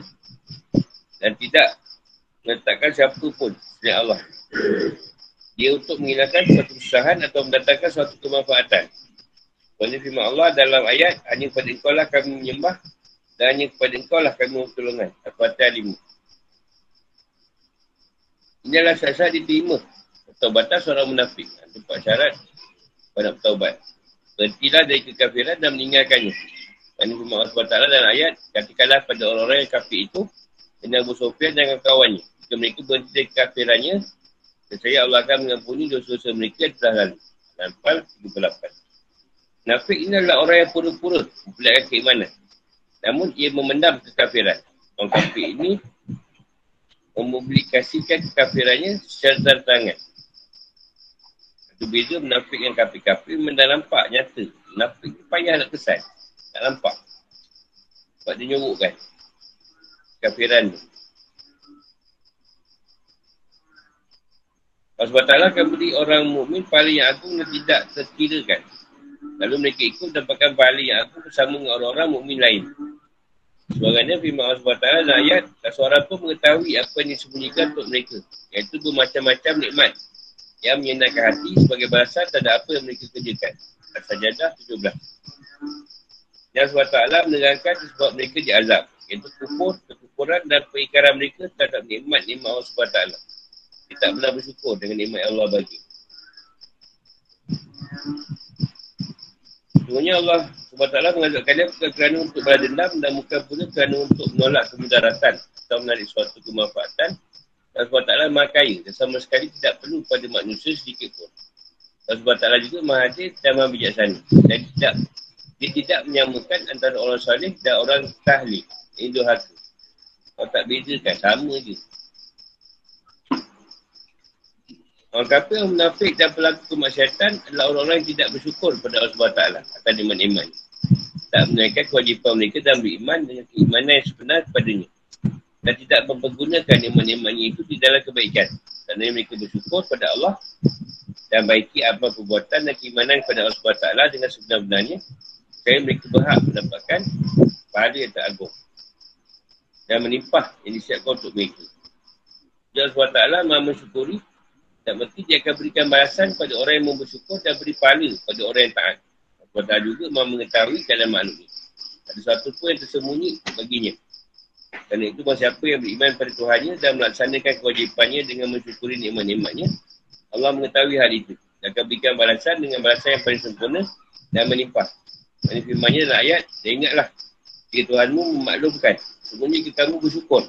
Dan tidak meletakkan siapa pun selain Allah. Dia untuk menghilangkan suatu kesusahan atau mendatangkan suatu kemanfaatan. Kerana firman Allah dalam ayat, hanya kepada engkau lah kami menyembah dan hanya kepada engkau lah kami pertolongan. Al-Fatihah 5. Inilah syarat diterima. Taubatan seorang munafik. Tempat syarat pada taubat. Berhentilah dari kekafiran dan meninggalkannya. Ini firman Allah SWT dalam ayat, katakanlah pada orang-orang yang kafir itu, dengan Abu Sofyan dan kawan-kawannya. Jika mereka berhenti dari kekafirannya, saya Allah akan mengampuni dosa-dosa mereka yang telah lalu. Nampal 38. Nafik ini adalah orang yang pura-pura mempelajari keimanan. Namun ia memendam kekafiran. Orang kafir ini mempublikasikan kekafirannya secara tangan. Itu beza menafik yang kafir-kafir mendah nampak nyata. Menafik payah nak kesan. Tak nampak. Sebab dia nyorokkan kafiran ni. Allah SWT akan beri orang mukmin pahala yang agung dan tidak terkirakan. Lalu mereka ikut dapatkan pahala yang agung bersama dengan orang-orang mukmin lain. Sebenarnya firman Allah SWT dalam ayat, tak seorang pun mengetahui apa yang disembunyikan untuk mereka. Iaitu bermacam-macam nikmat yang menyenangkan hati sebagai balasan terhadap apa yang mereka kerjakan. Al-Sajadah 17. Yang SWT menerangkan sebab mereka diazab. Iaitu kufur, kekufuran dan perikaran mereka terhadap nikmat-nikmat Allah SWT. Dia tak pernah bersyukur dengan nikmat Allah bagi. Sebenarnya Allah SWT mengajak kalian bukan kerana untuk balas dendam dan bukan pula kerana untuk menolak kemudaratan atau menarik suatu kemanfaatan. Dan SWT maha kaya dan sama sekali tidak perlu pada manusia sedikit pun. Dan SWT juga maha hadir dan maha bijaksana. Dan tidak, dia tidak menyamakan antara orang salih dan orang tahli. Ini dua hati. Kalau tak bezakan, sama je. Orang kafir yang munafik dan pelaku kemaksiatan adalah orang-orang yang tidak bersyukur kepada Allah SWT atas iman-iman. Tak menaikkan kewajipan mereka dan beriman dengan keimanan yang sebenar kepadanya. Dan tidak mempergunakan iman-iman itu di dalam kebaikan. Kerana mereka bersyukur kepada Allah dan baiki apa perbuatan dan keimanan kepada Allah SWT dengan sebenar-benarnya. Saya mereka berhak mendapatkan pahala yang tak agung. Dan menimpah yang disiapkan untuk mereka. Allah SWT maha mensyukuri tak berarti dia akan berikan balasan pada orang yang bersyukur dan beri pahala pada orang yang taat. Pada juga mahu mengetahui dalam makhluk ini. Ada satu pun yang tersembunyi baginya. Kerana itu masa siapa yang beriman pada Tuhannya dan melaksanakan kewajipannya dengan mensyukuri nikmat-nikmatnya, Allah mengetahui hal itu. Dan akan berikan balasan dengan balasan yang paling sempurna dan menimpah. Ini firmannya dalam ayat, dan ingatlah, jika Tuhanmu memaklumkan, semuanya jika kamu bersyukur,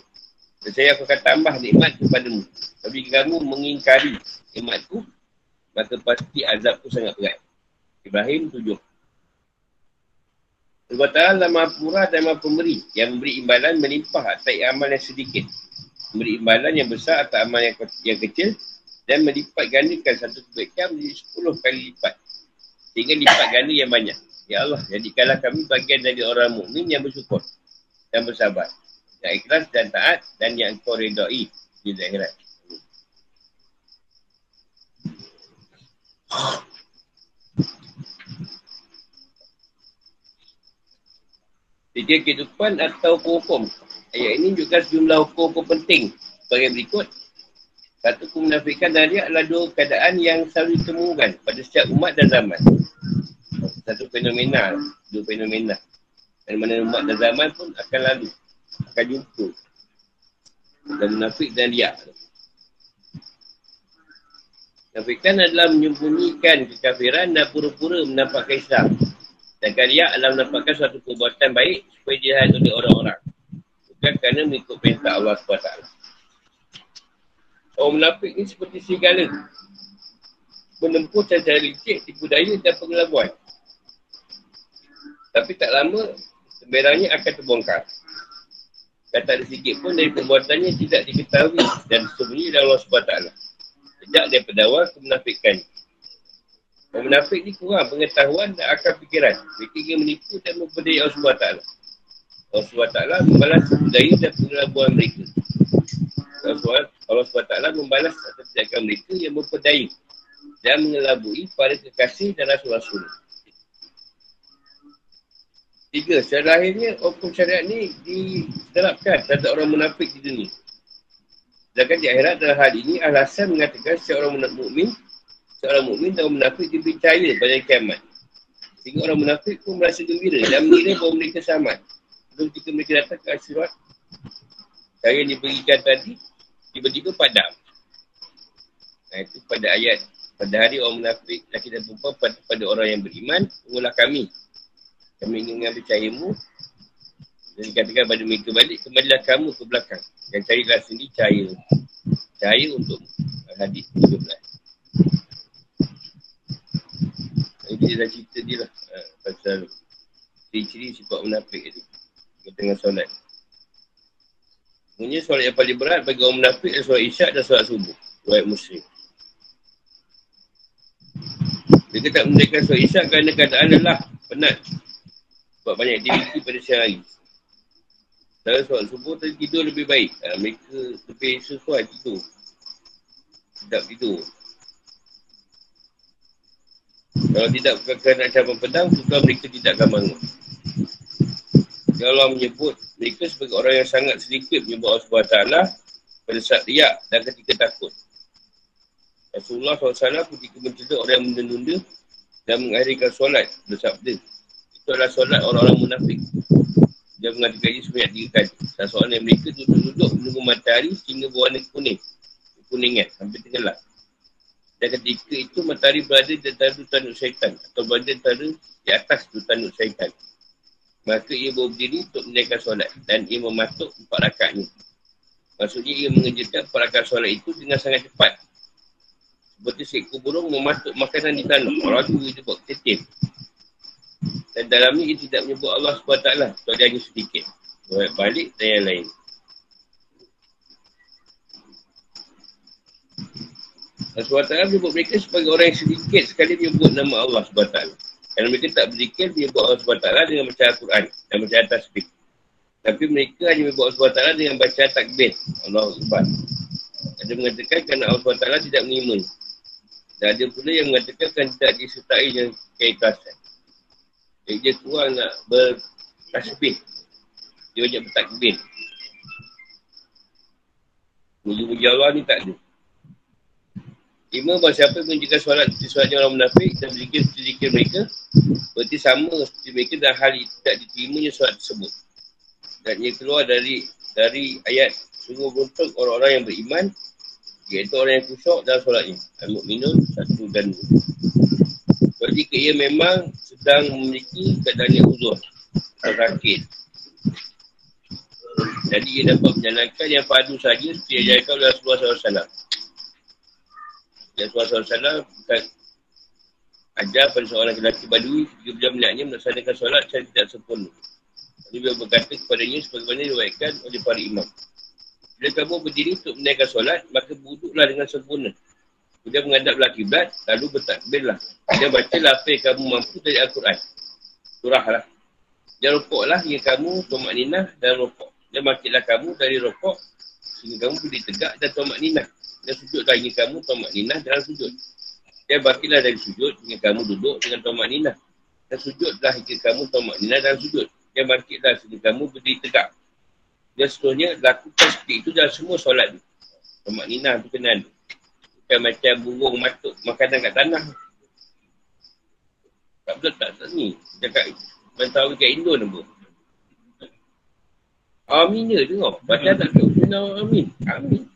dan saya akan tambah nikmat kepadamu. Tapi kamu mengingkari nikmatku, maka pasti azabku sangat berat. Ibrahim tujuh. Allah Ta'ala maha purah dan maha pemberi yang memberi imbalan melimpah atas amal yang sedikit. Memberi imbalan yang besar atas amal yang, yang kecil dan melipat gandakan satu kebaikan menjadi sepuluh kali lipat. Sehingga lipat ganda yang banyak. Ya Allah, jadikanlah kami bagian dari orang mukmin yang bersyukur dan bersabar yang ikhlas dan taat dan yang kau redai di akhirat. Tiga kehidupan atau hukum. Ayat ini juga sejumlah hukum-hukum penting sebagai berikut. Satu kemunafikan dan dia adalah dua keadaan yang selalu ditemukan pada setiap umat dan zaman. Satu fenomena, dua fenomena. Dan mana umat dan zaman pun akan lalu akan jumpa dan munafik dan riak Munafikan adalah menyembunyikan kekafiran dan pura-pura menampakkan Islam. Dan riak adalah menampakkan suatu perbuatan baik supaya dilihat oleh orang-orang. Bukan kerana mengikut perintah Allah SWT. Orang munafik ni seperti segala. Menempuh cara licik, tipu daya dan pengelabuan. Tapi tak lama, sebenarnya akan terbongkar. Dan tak ada sedikit pun dari perbuatannya tidak diketahui dan sembunyi dalam Allah SWT. Sejak daripada awal kemenafikan. Orang menafik ni kurang pengetahuan dan akal fikiran. Mereka ingin menipu dan memperdaya Allah SWT. Allah SWT membalas budaya dan pengelabuan mereka. Allah SWT membalas atas tindakan mereka yang memperdaya dan mengelabui para kekasih dan rasul-rasul. Tiga, secara akhirnya hukum syariat ni diterapkan terhadap orang munafik di dunia. Sedangkan di akhirat dalam hal ini alasan mengatakan seorang mukmin seorang mukmin dan munafik dipercaya pada kiamat. Sehingga orang munafik pun merasa gembira dan mengira bahawa mereka sama. Lalu ketika mereka datang ke asyirat, cara yang diberikan tadi, tiba-tiba padam. Nah itu pada ayat, pada hari orang munafik, laki dan perempuan pada, pada orang yang beriman, mengulah kami. Kami ingin mengambil cahayamu. Dan dikatakan pada mereka balik, kembalilah kamu ke belakang. Dan carilah sendiri cahaya. Cahaya untuk hadis 13. Dia dah cerita dia lah ha, pasal ciri-ciri sifat munafik ni dia tengah solat. Sebenarnya solat yang paling berat bagi orang munafik adalah solat isyak dan solat subuh Solat muslim. Mereka tak mendekat solat isyak kerana keadaan lelah, penat. Sebab banyak aktiviti pada siang hari. Dalam solat subuh tadi tidur lebih baik. Ha, Mereka lebih sesuai tidur. Sedap tidur kalau tidak kerana cabang pedang, tentu mereka tidak akan bangun. Kalau menyebut mereka sebagai orang yang sangat sedikit menyebut Allah SWT pada saat riak dan ketika takut. Rasulullah SAW ketika mencedek orang yang menunda dan mengakhirikan solat bersabda. Itu adalah solat orang-orang munafik. Dia mengatakan ini sebanyak tiga kali. Dan soalan mereka duduk-duduk menunggu matahari sehingga berwarna kuning. Kuningan, hampir tenggelam. Dan ketika itu matahari berada di antara dua tanduk syaitan atau berada di antara di atas dua tanduk syaitan. Maka ia berdiri untuk menaikkan solat dan ia mematuk empat rakatnya. Maksudnya ia mengerjakan empat rakat solat itu dengan sangat cepat. Seperti seekor burung mematuk makanan di tanah. Orang tu dia buat ketim. Dan dalamnya ia tidak menyebut Allah SWT. Kecuali hanya sedikit. Balik dan yang lain. Allah SWT menyebut mereka sebagai orang yang sedikit sekali menyebut nama Allah SWT. Kerana mereka tak berzikir menyebut Allah SWT dengan baca Al-Quran dan baca Tasbih. Tapi mereka hanya menyebut Allah SWT dengan baca takbir. Allah SWT. Ada mengatakan kerana Allah SWT tidak menerima. Dan ada pula yang mengatakan kerana tidak disertai dengan keikhlasan. Jadi dia kurang nak bertasbih. Dia banyak bertakbir. Muji-muji Allah ni tak ada. Lima, bahawa siapa yang menunjukkan solat seperti solatnya orang munafik dan berzikir seperti zikir mereka, berarti sama seperti mereka dan hal tidak diterimanya solat tersebut. Dan ia keluar dari dari ayat sungguh beruntung orang-orang yang beriman, iaitu orang yang kusuk dalam solatnya. Al-Mu'minun, satu dan dua. Jadi jika ia memang sedang memiliki keadaan yang uzur, sakit. Jadi ia dapat menjalankan yang padu saja seperti yang diajarkan oleh Rasulullah SAW. Rasulullah SAW bukan ajar pada seorang lelaki badui tiga bulan melihatnya melaksanakan solat secara tidak sempurna. Jadi beliau berkata kepadanya sebagaimana diwaikan oleh para imam. Bila kamu berdiri untuk menaikkan solat, maka buduklah dengan sempurna. Kemudian menghadap belakang kiblat, lalu bertakbirlah. Dia bacalah apa yang kamu mampu dari Al-Quran. Surah lah. Dan rokoklah hingga kamu tomak ninah dan rokok. Dan bangkitlah kamu dari rokok sehingga kamu berdiri tegak dan tomak ninah dan sujud lagi kamu tomak ninah dalam sujud. Dan bakilah dari sujud hingga kamu duduk dengan tomak ninah. Dan sujudlah hingga kamu tomak ninah dalam sujud. Dan bangkitlah sehingga kamu berdiri tegak. Dan seterusnya lakukan seperti itu dalam semua solat ni. Tomak ninah tu kenal. Bukan macam burung matuk makanan kat tanah. Tak betul tak, tak ni. Cakap bantau kat Indo ni pun. Amin je tengok. Baca tak tahu. Amin. Amin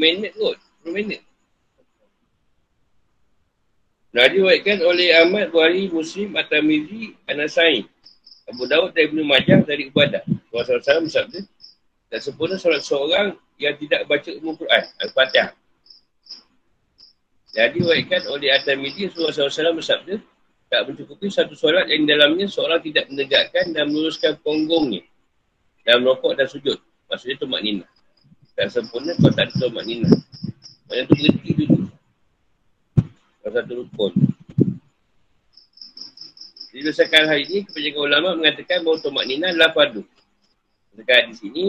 minit kot. 10 minit. Nah, diwakilkan oleh Ahmad, Buhari, Muslim, At-Tamizi, Anasai. Abu Dawud dan Ibn Majah dari Ibadah. Rasulullah SAW bersabda, tak sempurna solat seorang yang tidak baca umum Quran, Al-Fatihah. Jadi diwakilkan oleh At-Tamizi, Rasulullah SAW bersabda, tak mencukupi satu solat yang dalamnya seorang tidak menegakkan dan meluruskan ponggongnya. dalam rokok dan sujud. Maksudnya tu maknina. Tak sempurna kau tak ada tu maknina. Maksudnya tu berhenti dulu. Kau satu rukun. Jadi berdasarkan hal ini, kebanyakan ulama mengatakan bahawa tu maknina adalah fardu. Dekat di sini,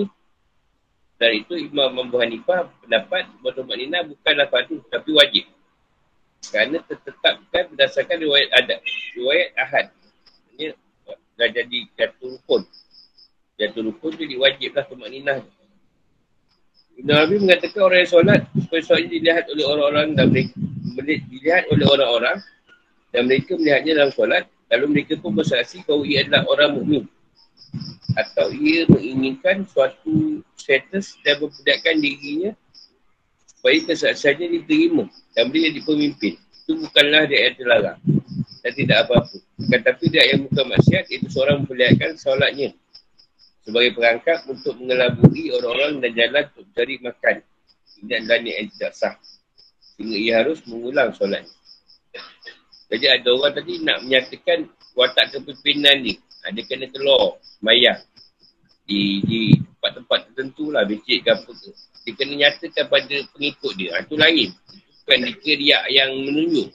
dari itu Imam Abu Hanifah pendapat bahawa tu maknina bukanlah fardu, tapi wajib. Kerana tertetapkan berdasarkan riwayat adat. Riwayat ahad. Ini dah jadi jatuh rukun. Jatuh rukun jadi wajiblah kemakninah. Ibn Abi mengatakan orang yang solat supaya solat dilihat oleh orang-orang dan mereka dilihat oleh orang-orang dan mereka melihatnya dalam solat lalu mereka pun bersaksi bahawa ia adalah orang mukmin atau ia menginginkan suatu status dan memperlihatkan dirinya supaya kesaksiannya diterima dan beliau jadi pemimpin. Itu bukanlah dia yang terlarang dan tidak apa-apa. Tetapi dia yang bukan maksiat itu seorang memperlihatkan solatnya sebagai perangkat untuk mengelabui orang-orang dan jalan untuk cari makan. Adalah niat yang tidak sah. Sehingga ia harus mengulang solat. Jadi ada orang tadi nak menyatakan watak kepimpinan ni. Ada kena telur, semayang. Di, di tempat-tempat tertentu lah, becik ke apa ke. Dia kena nyatakan pada pengikut dia. Itu ha, lain. Bukan dia riak yang menunjuk.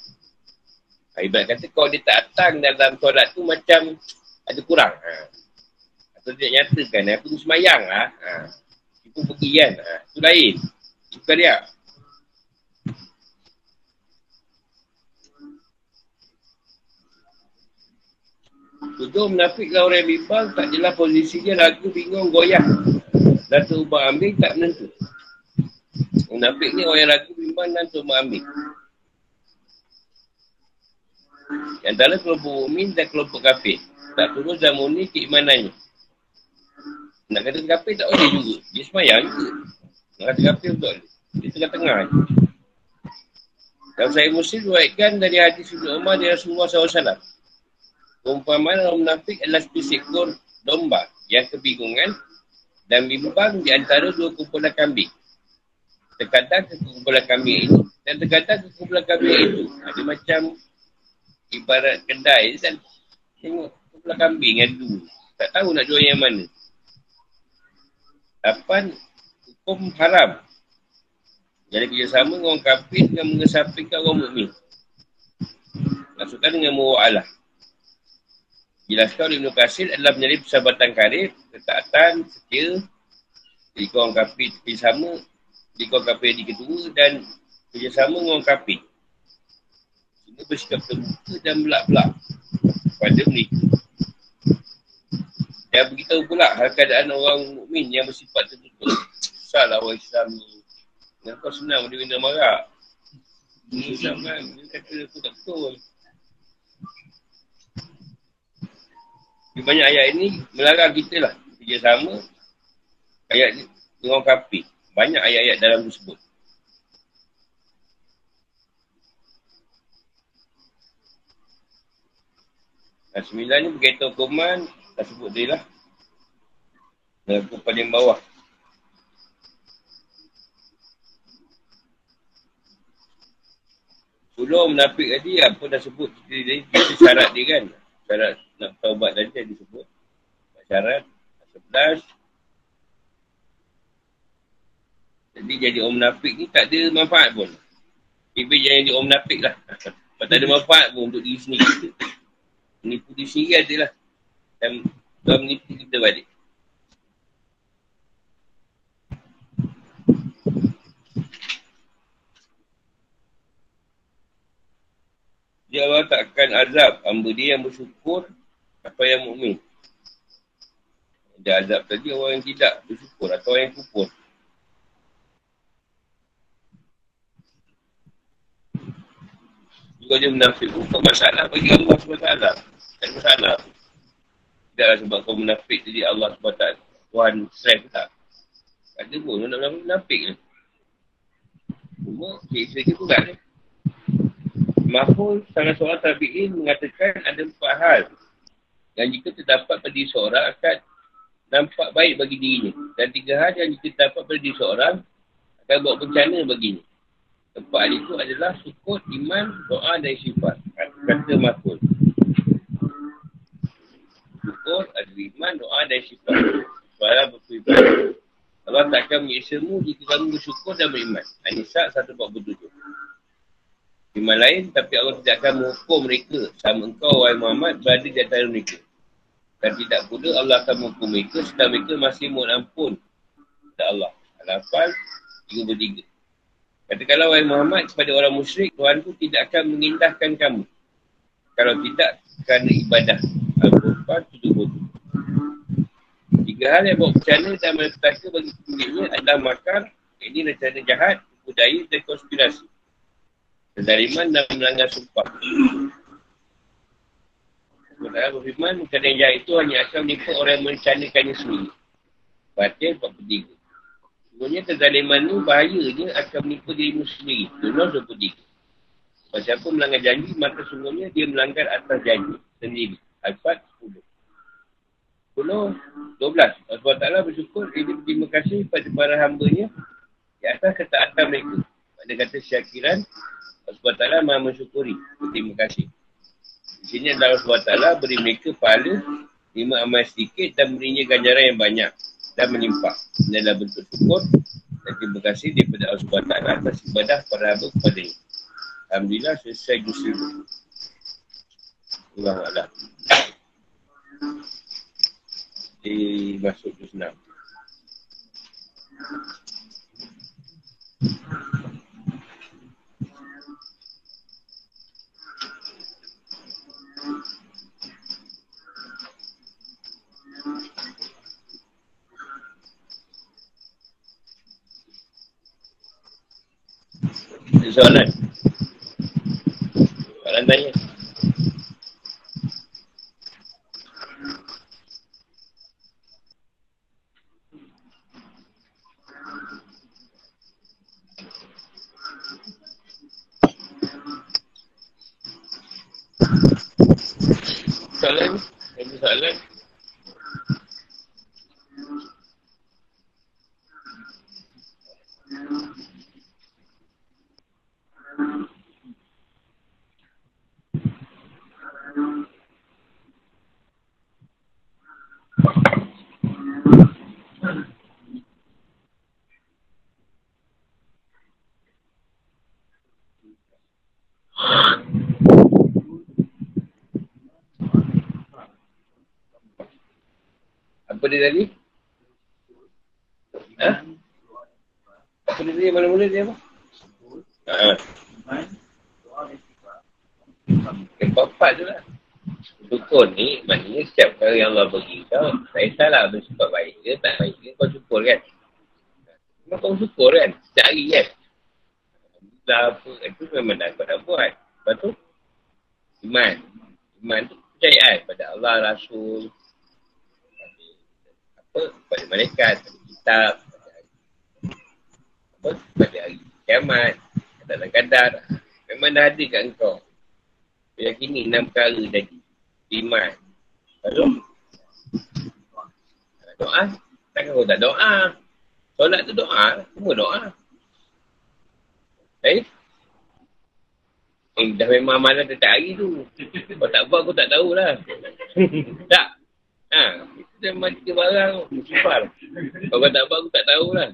Ha, ibarat kata kalau dia tak datang dalam solat tu macam ada kurang. Ha. Atau dia nyatakan, aku tu semayang lah. Ha. Itu pergi kan. Ha. Itu lain. Bukan dia. Tujuh menafiklah orang yang bimbang, tak jelas posisinya ragu, bingung, goyah. Dan terubah ambil, tak menentu. Munafik ni orang yang ragu, bimbang dan terubah ambil. Yang dalam kelompok mu'min dan kelompok kafir. Tak turun zaman ni keimanannya. Nak kata kafir tak boleh juga. Dia semayang juga. Nak kata kafir tak boleh. Dia tengah-tengah je. Dalam saya muslim buatkan dari hadis Ibn Umar dari Rasulullah SAW. Perumpamaan orang munafik adalah seperti seekor domba yang kebingungan dan bimbang di antara dua kumpulan kambing. Terkadang ke kumpulan kambing itu dan terkadang ke kumpulan kambing itu. Ada macam ibarat kedai kan tengok kumpulan kambing yang dulu. Tak tahu nak jual yang mana. Lapan, hukum haram. Jadi kerjasama dengan orang kafir dengan mengesapikan orang mukmin. Masukkan dengan mu'alah. Jelaskan oleh Ibn Qasir adalah menjadi persahabatan karib, ketaatan, setia, jadi orang kafir kerjasama, jadi orang kafir di kedua dan kerjasama dengan orang kafir. Sehingga bersikap terbuka dan belak-belak pada mereka. Dan beritahu pula hal keadaan orang mukmin yang bersifat tertutup. Salah orang Islam ni. Kenapa kau senang dia kena marah? Islam kan, dia kata aku tak betul. Di banyak ayat ini melarang kita lah kerja sama ayat dengan kapi. Banyak ayat-ayat dalam tersebut. Dan sembilan ni berkaitan hukuman, dah sebut dia lah. Dan aku paling bawah. Sebelum menapik tadi, apa dah sebut dia, dia syarat dia kan. Syarat nak taubat tadi yang disebut. Syarat sebelas. Jadi jadi orang menapik ni tak ada manfaat pun. Iblis jangan jadi orang menapik lah. Tak ada manfaat pun untuk diri sendiri kita. Menipu diri sendiri adalah. Dan Tuhan menipu kita balik. Dia Allah takkan azab hamba dia yang bersyukur apa yang mukmin. Dia azab tadi orang yang tidak bersyukur atau orang yang kufur. Juga dia bukan masalah bagi Allah SWT. Tak masalah. Tidaklah sebab kau menafik jadi Allah SWT. Tuhan stres tak. Tak ada pun nak menafik ni. Cuma, sikit-sikit pun tak ni. Mahfuz salah seorang tabi'in mengatakan ada empat hal yang jika terdapat pada diri seorang akan nampak baik bagi dirinya. Dan tiga hal yang jika terdapat pada diri seorang akan buat bencana baginya. Empat hal itu adalah syukur, iman, doa dan sifat. Kata Mahfuz. Syukur, ada iman, doa dan sifat. SWT berfirman. Allah takkan menyiksamu jika kamu bersyukur dan beriman. An-Nisa 147. Firman lain, tapi Allah tidak akan menghukum mereka sama engkau, wahai Muhammad, berada di antara mereka. Dan tidak pula Allah akan menghukum mereka sedang mereka masih mohon ampun kepada Allah. Al-Hafal 33. Katakanlah, wahai Muhammad, kepada orang musyrik, Tuhan itu tidak akan mengindahkan kamu. Kalau tidak, kerana ibadah. Al-Qur'an 77. Tiga hal yang buat bencana dan malapetaka bagi pemiliknya adalah makar, ini rencana jahat, budaya dan konspirasi. Kedaliman dan melanggar sumpah. Sementara berfirman, rencana jahat itu hanya akan menipu orang yang merencanakannya sendiri. Batin 43. Sebenarnya kezaliman ni bahayanya akan menipu dirimu sendiri. Dunia 23. Kalau siapa melanggar janji, maka sungguhnya dia melanggar atas janji sendiri. Al-Fat 10. 10, 12. Allah Ta'ala bersyukur dia berterima kasih pada para hambanya di atas ketaatan mereka. Pada kata syakiran, Allah Ta'ala maha mensyukuri. Berterima kasih. Di sini adalah Allah Ta'ala beri mereka pahala lima amal sedikit dan berinya ganjaran yang banyak dan menimpa. Ini adalah bentuk syukur dan terima kasih daripada Allah Ta'ala atas ibadah para hamba kepada ini. Alhamdulillah selesai justru. Allah Allah nanti masuk ke senam. Soalan. Soalan tanya. soalan? Ada soalan? Apa tadi? Ha? Apa dia tadi? Mana-mana dia apa? Ha. Keempat tu lah. Syukur ni, maknanya setiap kali yang Allah bagi kau, tak salah bersifat baik ke, tak baik ke, kau syukur kan? Memang kau syukur kan? Setiap hari kan? Alhamdulillah apa, itu memang dah kau dah buat. Lepas tu, iman. Iman tu percayaan pada Allah, Rasul, apa pada malaikat, pada kitab, pada hari, apa pada hari kiamat, dalam kadar. Memang dah ada kat engkau. Yakini enam perkara tadi. Iman. Lalu, doa. Takkan kau tak doa. Solat tu doa. Semua doa. Eh? Eh, dah memang malam tetap hari tu. Kau tak buat, aku tak tahulah. tak? Ha, itu memang tiga barang musibah. Kalau kau tak buat, aku tak tahulah.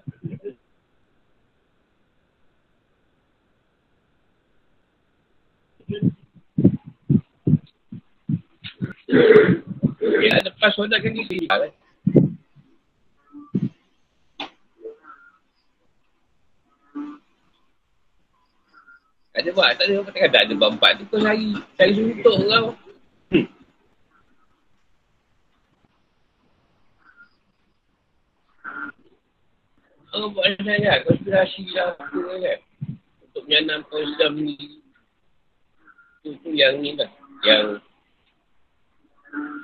Ya, lepas solat kan dia kan? Ada buat, tak ada apa tak ada bampak tu kau cari, cari suntuk kau. Allah buat saya kan, konspirasi lah kan. Untuk menyanamkan Islam ni. Itu tu yang ni lah. Yang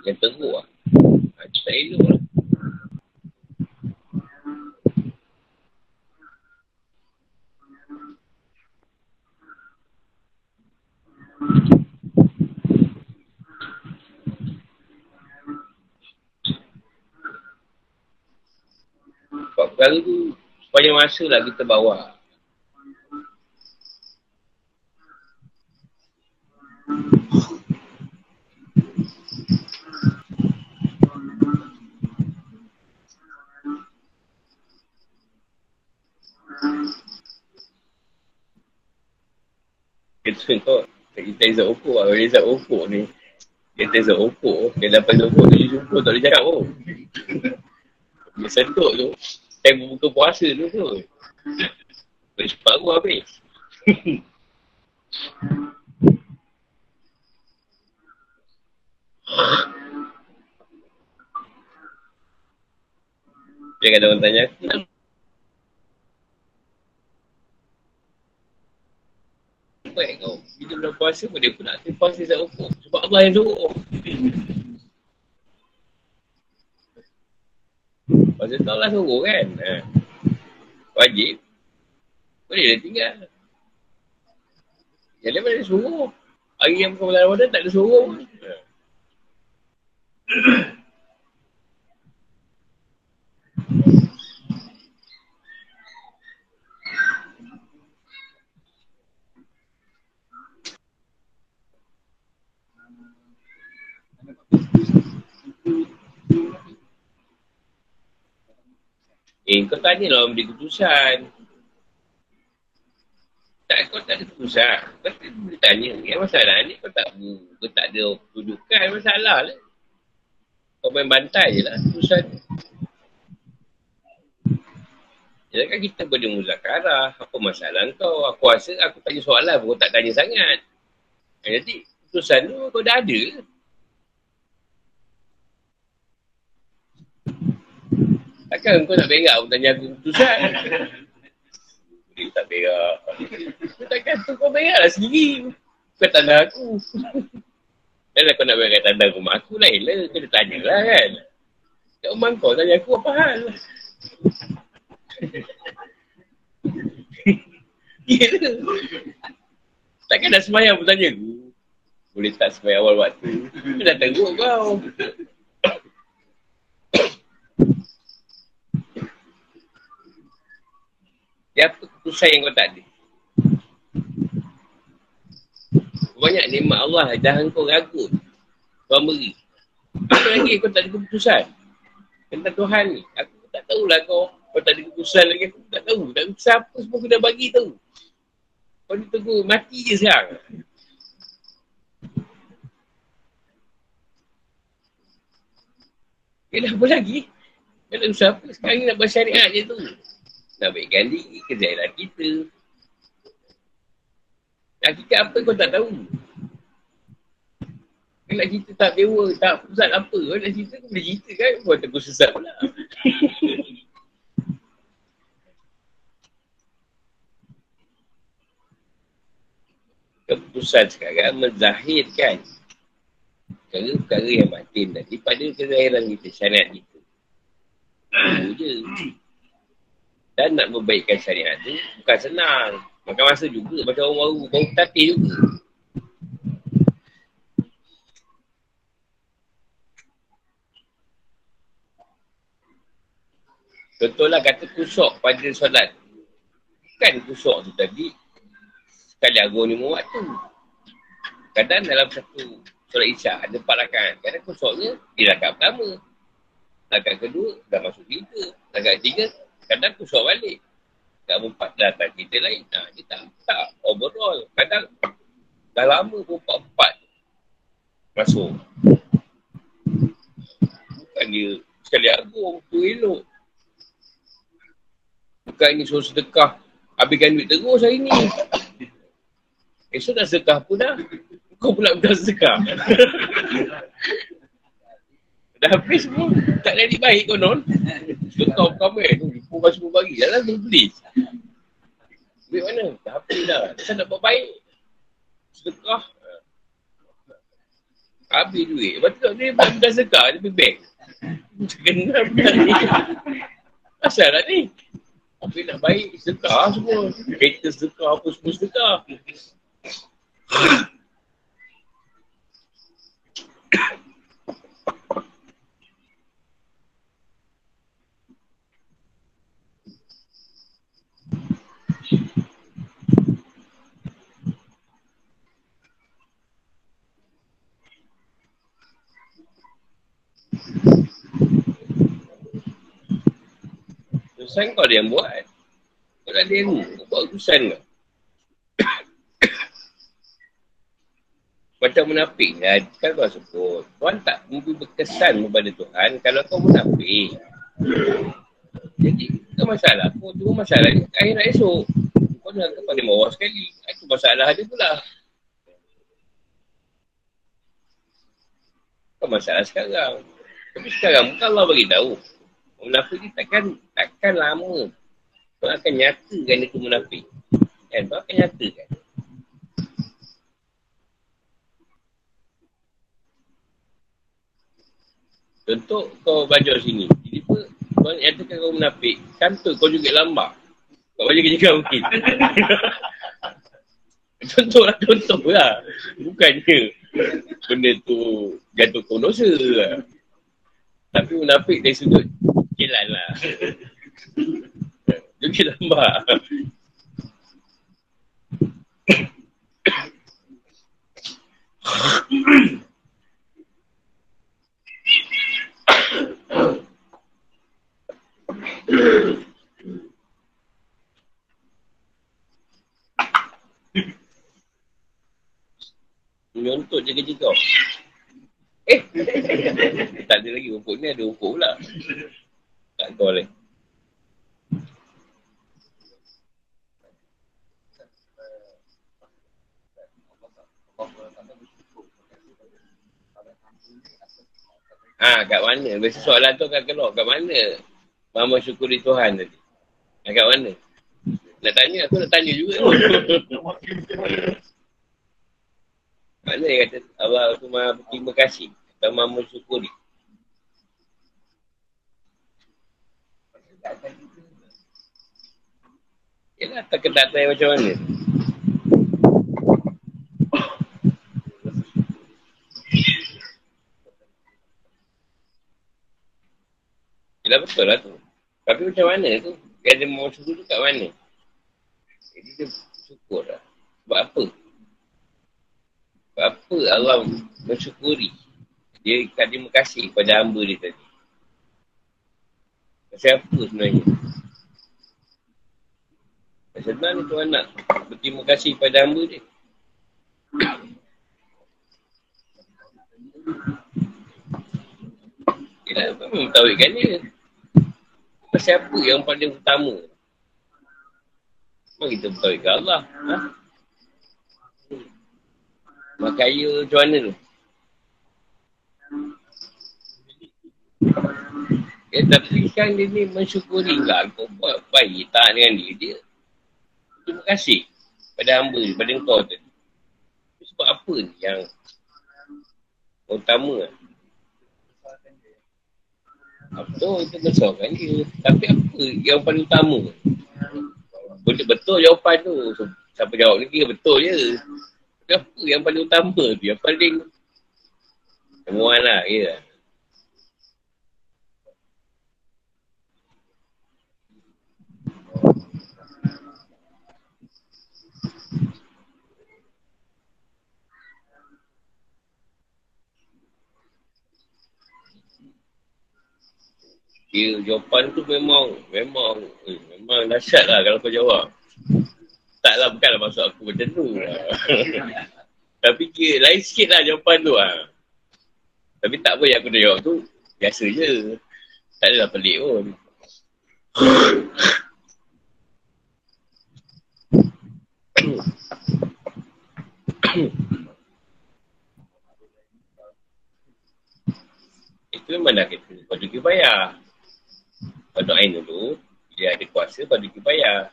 yang teruk lah. Ha, tak elok lah. sebab perkara tu sepanjang masa lah kita bawa Kita kau kita izah opo lah. Kita izah opo ni. Kita izah opo. Kita dapat izah opo tu jumpa tak boleh cakap pun. Dia sentuk tu. Time buka puasa tu tu. Boleh cepat habis. Dia kata orang tanya aku. Baik kau. Bila bulan puasa pun dia pun nak puasa tak hukum. Sebab Allah yang suruh. Puasa tu Allah suruh kan. Ha. Wajib. Boleh dia tinggal. Yang lain mana suruh. Hari yang bukan bulan Ramadan tak ada suruh. Ha. Eh, kau tanya lah orang beri keputusan. Tak, kau tak ada keputusan. Kau tak boleh tanya. Yang masalah ni kau tak kau tak ada kedudukan masalah lah. Kau main bantai je lah keputusan. Jadi kan kita boleh muzakarah. Apa masalah kau? Aku rasa aku tanya soalan pun kau tak tanya sangat. Jadi keputusan tu kau dah ada. Takkan kau nak berak pun tanya aku keputusan. Dia tak berak. Takkan tu kau berak lah sendiri. Kau tanda aku. Dan kau nak berak tanda rumah aku lah. Kau dah tanya lah kan. Kat rumah kau tanya aku apa hal. Gila. Takkan dah semayang pun tanya aku. Boleh tak semayang awal waktu. Aku dah teruk kau. Dia apa keputusan yang kau tak ada? Banyak nikmat Allah dah kau ragu. Kau beri. Apa lagi kau tak ada keputusan? Tentang Tuhan ni. Aku tak tahulah kau. Kau tak ada keputusan lagi. Aku tak tahu. Tak tahu siapa semua aku dah bagi tahu. Kau ni tunggu mati je sekarang. Dah apa lagi? Kau tak usah apa. Sekarang ni nak bersyariat je tu nak baikkan diri, kezahiran kita. Hakikat apa kau tak tahu? Kau nak cerita tak dewa, tak pusat apa. Kau nak cerita, kau boleh cerita kan? Kau tak kau sesat pula. Keputusan sekarang menzahirkan perkara-perkara yang batin tadi pada kezahiran kita, syariat kita. Itu je. Dan nak membaikkan syariat tu bukan senang. Makan masa juga. Macam orang baru, baru tatih juga. Contohlah kata kusuk pada solat. Kan kusuk tu tadi, sekali agung ni muat tu. Kadang dalam satu solat isyak ada empat rakan. Kadang kusuknya di rakat pertama. Rakat kedua dah masuk tiga. Rakat tiga Kadang aku suruh balik. Tak empat datang kita lain. Ha, dia tak, tak overall. Kadang dah lama pun empat-empat masuk. Bukan dia sekali agung tu elok. Bukan ni suruh sedekah. Habiskan duit terus hari ni. Esok dah sedekah pun dah. Kau pula bukan sedekah. Dah habis pun tak jadi baik konon. Sedekah kamar tu. Pukul semua bagi. Dah lah beli. Duit mana? Dah habis dah. Saya nak buat baik. Sedekah. Habis duit. Lepas tu dia bukan sedekah. Dia pergi bank. Kena bukan ni. Asal lah ni. Habis nak baik. Sedekah semua. Kereta sedekah apa semua sedekah. Keputusan kau dia yang buat. Kau tak ada yang buat keputusan kau. macam munafik kan, kan kau sebut. Tuhan tak mungkin berkesan kepada Tuhan kalau kau munafik. Jadi, tak masalah. Kau tu masalah ni akhirat esok. Kau nak ke paling bawah sekali. Itu masalah dia pula. Kau masalah sekarang. Tapi sekarang bukan Allah bagi tahu. Munafik ni takkan, takkan lama. Kau akan nyatakan itu munafik. Kan? Kau akan nyatakan. Contoh kau belajar sini. Jadi apa? Kau nyatakan kau menapik. Kantor kau juga lambat. Kau belajar kerja kau mungkin. contoh lah, contoh lah. Bukannya benda tu jatuh kau dosa lah. Tapi menapik dari sudut lại là jalan lah. Juga lambat. Menyontot je kerja kau. Eh! tak ada lagi rumput ni, ada rumput pula. Tak kau lagi. Ha, kat mana? Biasa soalan tu akan keluar. Kat mana? Mama syukuri Tuhan tadi. Ha, kat mana? Nak tanya, aku nak tanya juga. mana dia kata Allah tu maha berterima kasih. Dan maha syukuri. Yalah, tak ketatanya macam mana? Yelah betul lah tu. Tapi macam mana tu? Dia ada mau syukur tu kat mana? Jadi dia syukur lah. Sebab apa? Sebab apa Allah mensyukuri? Dia kata terima kasih kepada hamba dia tadi. Pasal apa sebenarnya? Sebenarnya Tuhan nak berterima kasih kepada hamba dia. Yelah, memang tahukan dia. Pasal apa yang paling utama? Memang kita ke Allah. Ha? Makaya macam mana tu? Ya, tapi kan dia ni mensyukuri lah. Kau buat baik tak dengan dia. Dia terima kasih pada hamba ni, pada kau tu. Sebab apa ni yang utama? Betul, itu besarkan dia. Tapi apa paling utama? Betul, betul jawapan tu. So, siapa jawab kira betul je. Tapi apa yang paling utama tu? Yang paling semua lah, ya. Dia jawapan tu memang memang eh, memang dahsyat lah kalau kau jawab. Taklah bukanlah maksud aku macam tu. Tapi kira lain sikit lah jawapan tu lah. Tapi tak apa yang aku dah jawab tu biasa je. Tak adalah pelik pun. Itu memang dah kata. Kau juga bayar. Pada ain dulu, dia ada kuasa pada kibaya.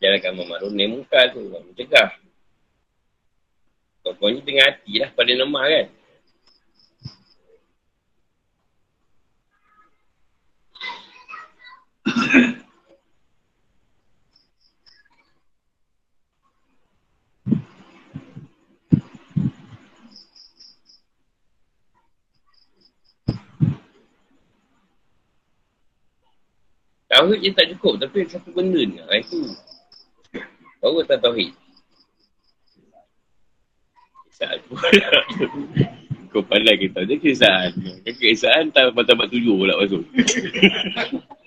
Jalankan memarum ni muka tu, mencegah. Kau ni tengah hati lah pada nama kan. Tauhid je tak cukup tapi satu benda ni. Ha, itu. Baru tak tauhid. Kisah Kau pandai kita. Dia kisah. Kisah tak mata-mata tujuh pula masuk.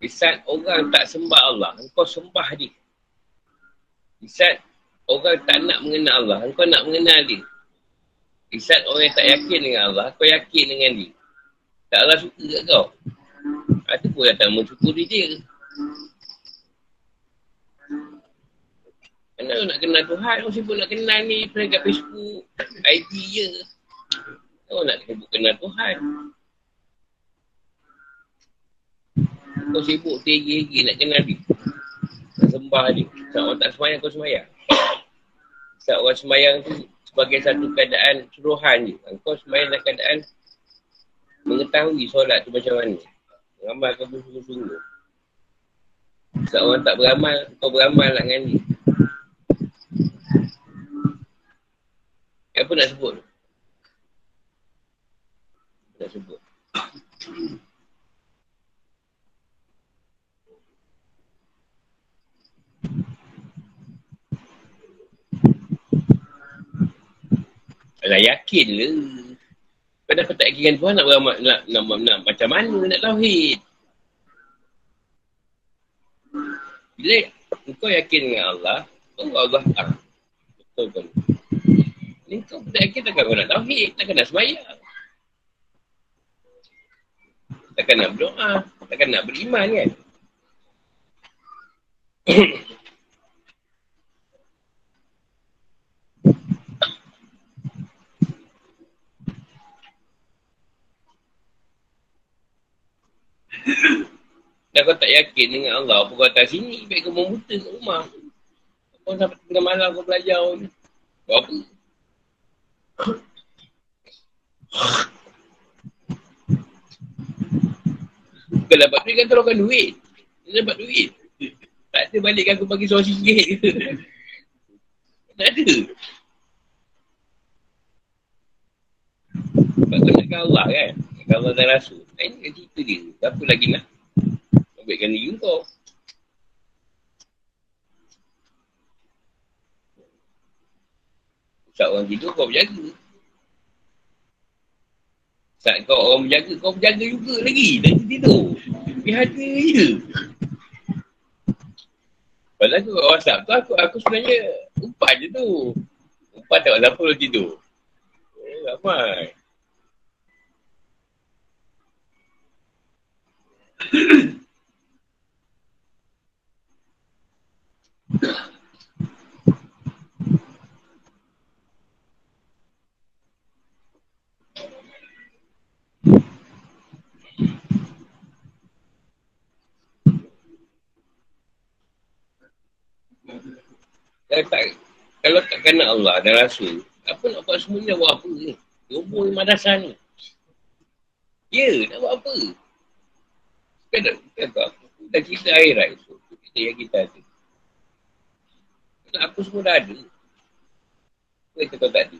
Isat orang tak sembah Allah. Engkau sembah dia. Isat orang tak nak mengenal Allah. Engkau nak mengenal dia. Isat orang yang tak yakin dengan Allah. Kau yakin dengan dia. Tak Allah suka kat kau. Itu pun datang mensyukuri dia. Kenapa nak kenal Tuhan? Kau sibuk nak kenal ni. Pernah kat Facebook. ID je. Kau nak sibuk kenal Tuhan. Kau sibuk tinggi-tinggi nak kenal dia. Nak sembah dia. Sebab orang tak semayang, kau semayang. Sebab orang semayang tu sebagai satu keadaan suruhan je. Kau semayang dalam keadaan mengetahui solat tu macam mana. Beramal kau bersungguh-sungguh. Sebab orang tak beramal, kau beramal lah dengan dia. Apa nak sebut? Nak sebut. Alah yakin le. Kau dah tak yakin Tuhan nak beramal, nak, nak, nak, nak, macam mana nak tauhid. Bila kau yakin dengan Allah, kau Allah tak. Betul kan? Ni kau tak yakin takkan kau nak tauhid, takkan nak semayang. Takkan nak berdoa, takkan nak beriman kan? Dan kau tak yakin dengan Allah, apa kau atas sini, baik kau membuta kat rumah. Kau sampai tengah malam kau belajar ni. Kau apa? Kau dapat duit kan tolongkan duit. Kau dapat duit. Tak ada balik aku bagi seorang singgit ke. Tak ada. Sebab kau Allah kan. Allah dan Rasul. Ini kan cerita dia. Apa lagi nak? Ambilkan diri kau. Saat orang tidur kau berjaga. Saat kau orang berjaga, kau berjaga juga lagi. Dan tidur. Biasa je. Padahal tu WhatsApp tu aku, aku sebenarnya umpan je tu. Umpan tak siapa lu tidur. Eh, ramai. Kalau tak, kalau tak kena Allah dan Rasul, apa nak buat semuanya buat apa ni? Yobo ni madrasah ni. Ya, nak buat apa? Kan tak, kan tak, dah cerita akhirat tu. Kita yang kita ada. Aku semua dah ada. Apa kata kau tak ada?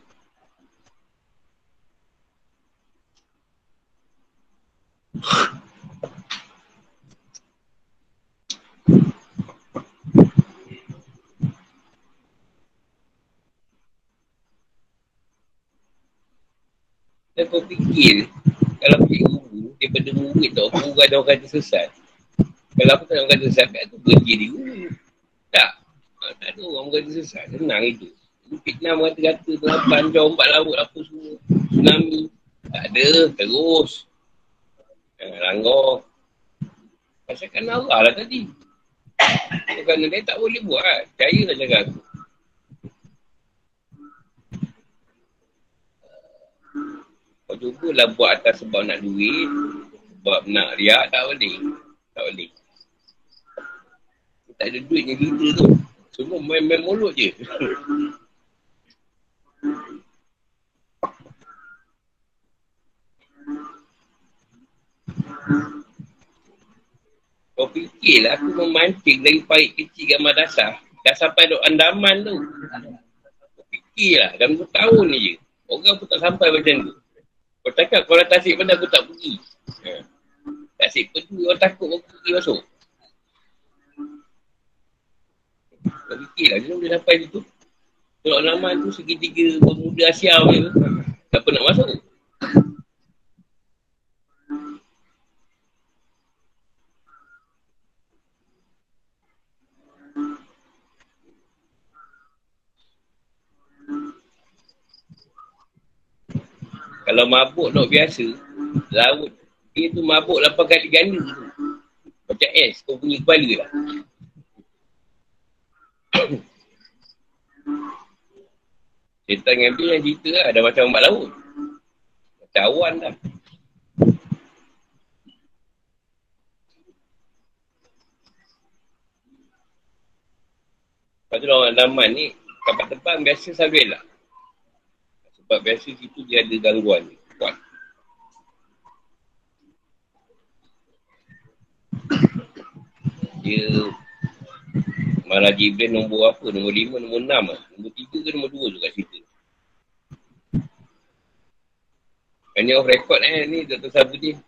Dan kau fikir, kalau pergi daripada murid tau, guru ada orang kata sesat. Kalau aku tak nak kata sesat, aku berhenti di guru. Tak. Ha, tak ada orang kata sesat. Senang itu. Fitnah mengata-kata, pengapan, ombak laut, apa semua. Tsunami. Tak ada. Terus. Jangan langgar. Pasal kan Allah lah tadi. Kerana dia tak boleh buat. Percayalah cakap aku. Kau cubalah buat atas sebab nak duit. Sebab nak riak, tak boleh. Tak boleh. Tak ada duit ni kita tu. Semua main-main mulut je. Kau fikirlah aku memancing dari pahit kecil gambar dasar. Dah sampai duk andaman tu. Kau fikirlah dalam 2 tahun ni je. Orang pun tak sampai macam tu. Kau cakap kalau tasik benda aku tak pergi. Ha. Tasik pergi orang takut aku pergi masuk. Kau fikirlah dia boleh sampai situ. Kalau nama tu segitiga pemuda Asia je. Tak nak masuk. Kalau mabuk nak biasa, laut dia tu mabuk 8 kali ganda tu. Macam S, kau punya kepala lah. Setan ngambil yang cerita lah, dah macam ombak laut. Macam awan lah. Lepas tu orang Andaman ni, kapal terbang biasa selalu elak. Sebab biasa situ dia ada gangguan kuat. Dia Malah Jibril nombor apa? Nombor lima, nombor enam lah. Nombor tiga ke nombor dua tu kat situ. Ini off record eh ni Dr. Sabudin.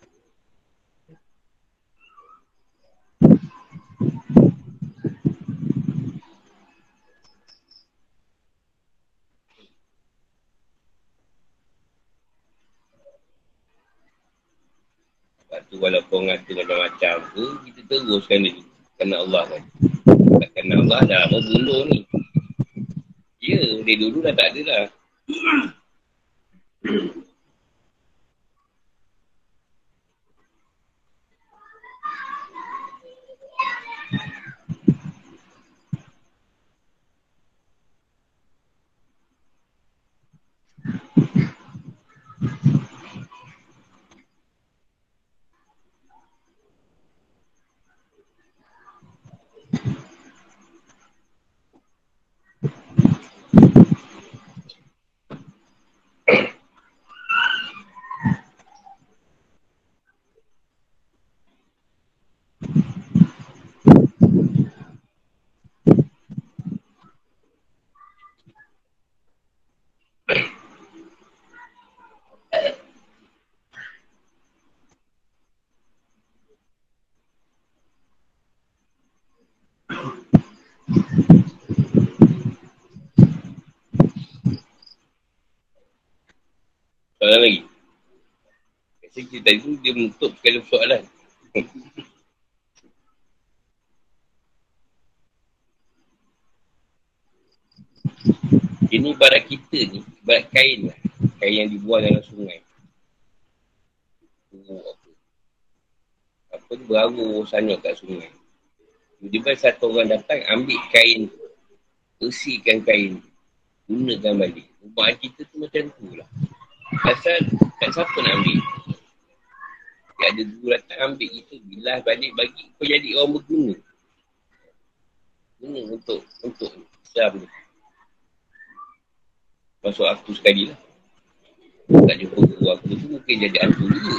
Lepas tu walaupun ngata macam-macam tu, kita teruskan dia kerana Allah kan. Kerana Allah dah bunuh ni. Ya, dia dulu dah tak ada lah. Soalan lagi. Biasa kita tadi dia menutup sekali soalan. Ini barat kita ni, barat kain lah. Kain yang dibuang dalam sungai. Oh, apa? Apa tu beraru sanyok kat sungai. Tiba-tiba satu orang datang ambil kain bersihkan kain gunakan balik. Rumah kita tu macam tu lah. Asal tak siapa nak ambil. Tak ada guru datang ambil itu. Bilah balik bagi kau jadi orang berguna. Guna untuk untuk Islam ni. Masuk aku sekali lah. Tak jumpa guru aku tu mungkin jadi hantu juga.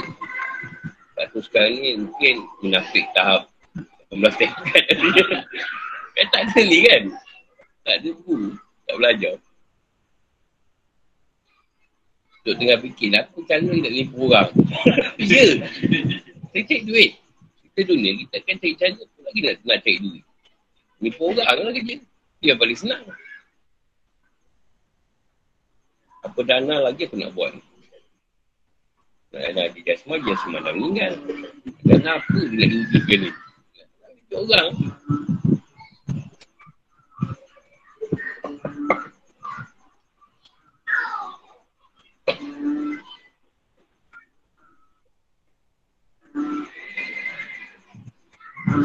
Tak tu sekarang ni mungkin munafik tahap 18 tingkat. kan tak ada ni kan. Tak ada guru. Tak belajar. Duk tengah fikir lah, aku cara nak nipu orang. ya. Saya cari duit. Kita dunia, kita kan cari cara apa lagi nak, nak cari duit. Nipu orang lah kerja. Dia paling senang. Apa dana lagi aku nak buat ni? Dana di jasma, jasma dah meninggal. Dana apa dia nak ujikan ni? Orang. Ada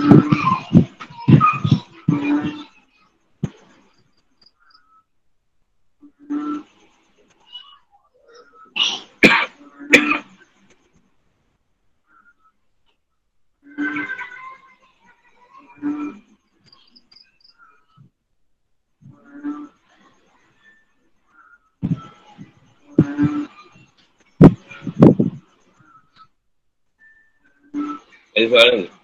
soalan ni?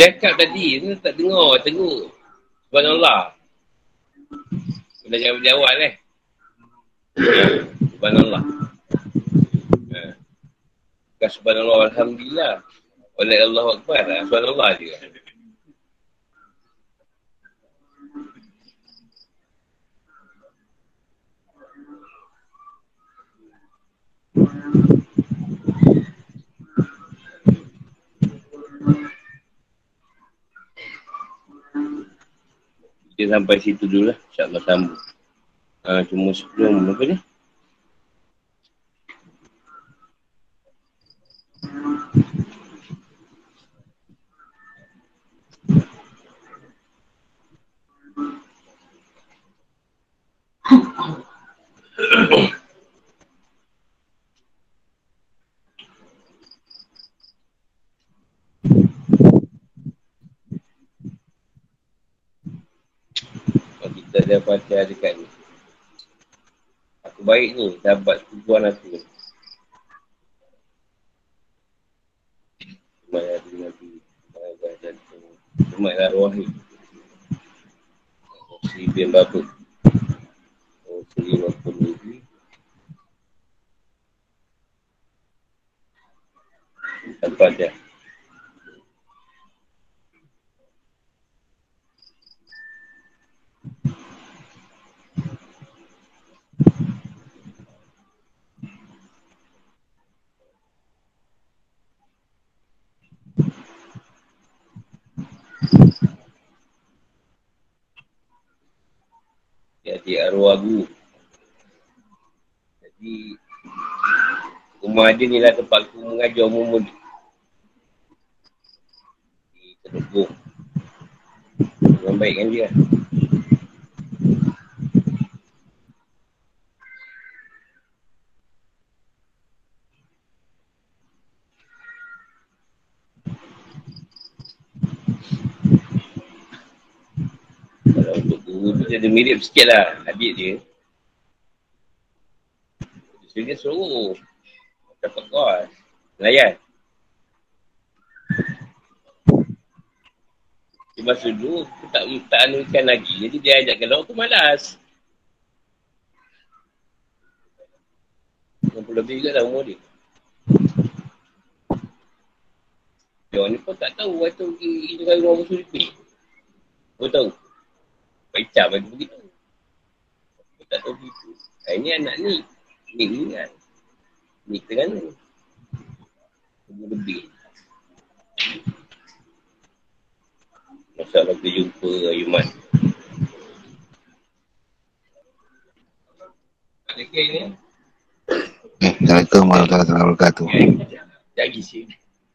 Cakap tadi, ni tak dengar, tengok. Subhanallah. Dah jawab di awal eh. Subhanallah. Ha. Bukan subhanallah, Alhamdulillah. Oleh Allah Akbar lah. Subhanallah dia. Sampai situ dulu lah. InsyaAllah sambung. Ha, cuma sebelum apa ni? kita ada fatihah dekat ni. Aku baik ni, dapat tujuan aku ni. Cuma ada nanti. Cuma ada arwah ni. Si bin Babu. Oh, si ni. Dapat dia. Jadi arwah guru. Jadi rumah dia ni lah tempat aku mengajar umum ni. Di Telukung. Yang baik kan dia. Kalau untuk guru tu dia ada mirip sikit lah adik dia. So dia suruh dapat kos. Layan. Dia masa dulu aku tak, tak anukan lagi. Jadi dia ajak kalau aku malas. 60 lebih juga dah umur dia. Dia ni pun tak tahu waktu pergi dengan rumah musuh lebih. Kau tahu? Pecah bagi begitu. Kau tak tahu begitu. Ha, ini anak ni. Ni ni kan. Ni. Umur lebih. Masalah kita jumpa Ayuman. Assalamualaikum warahmatullahi wabarakatuh. Jangan sini.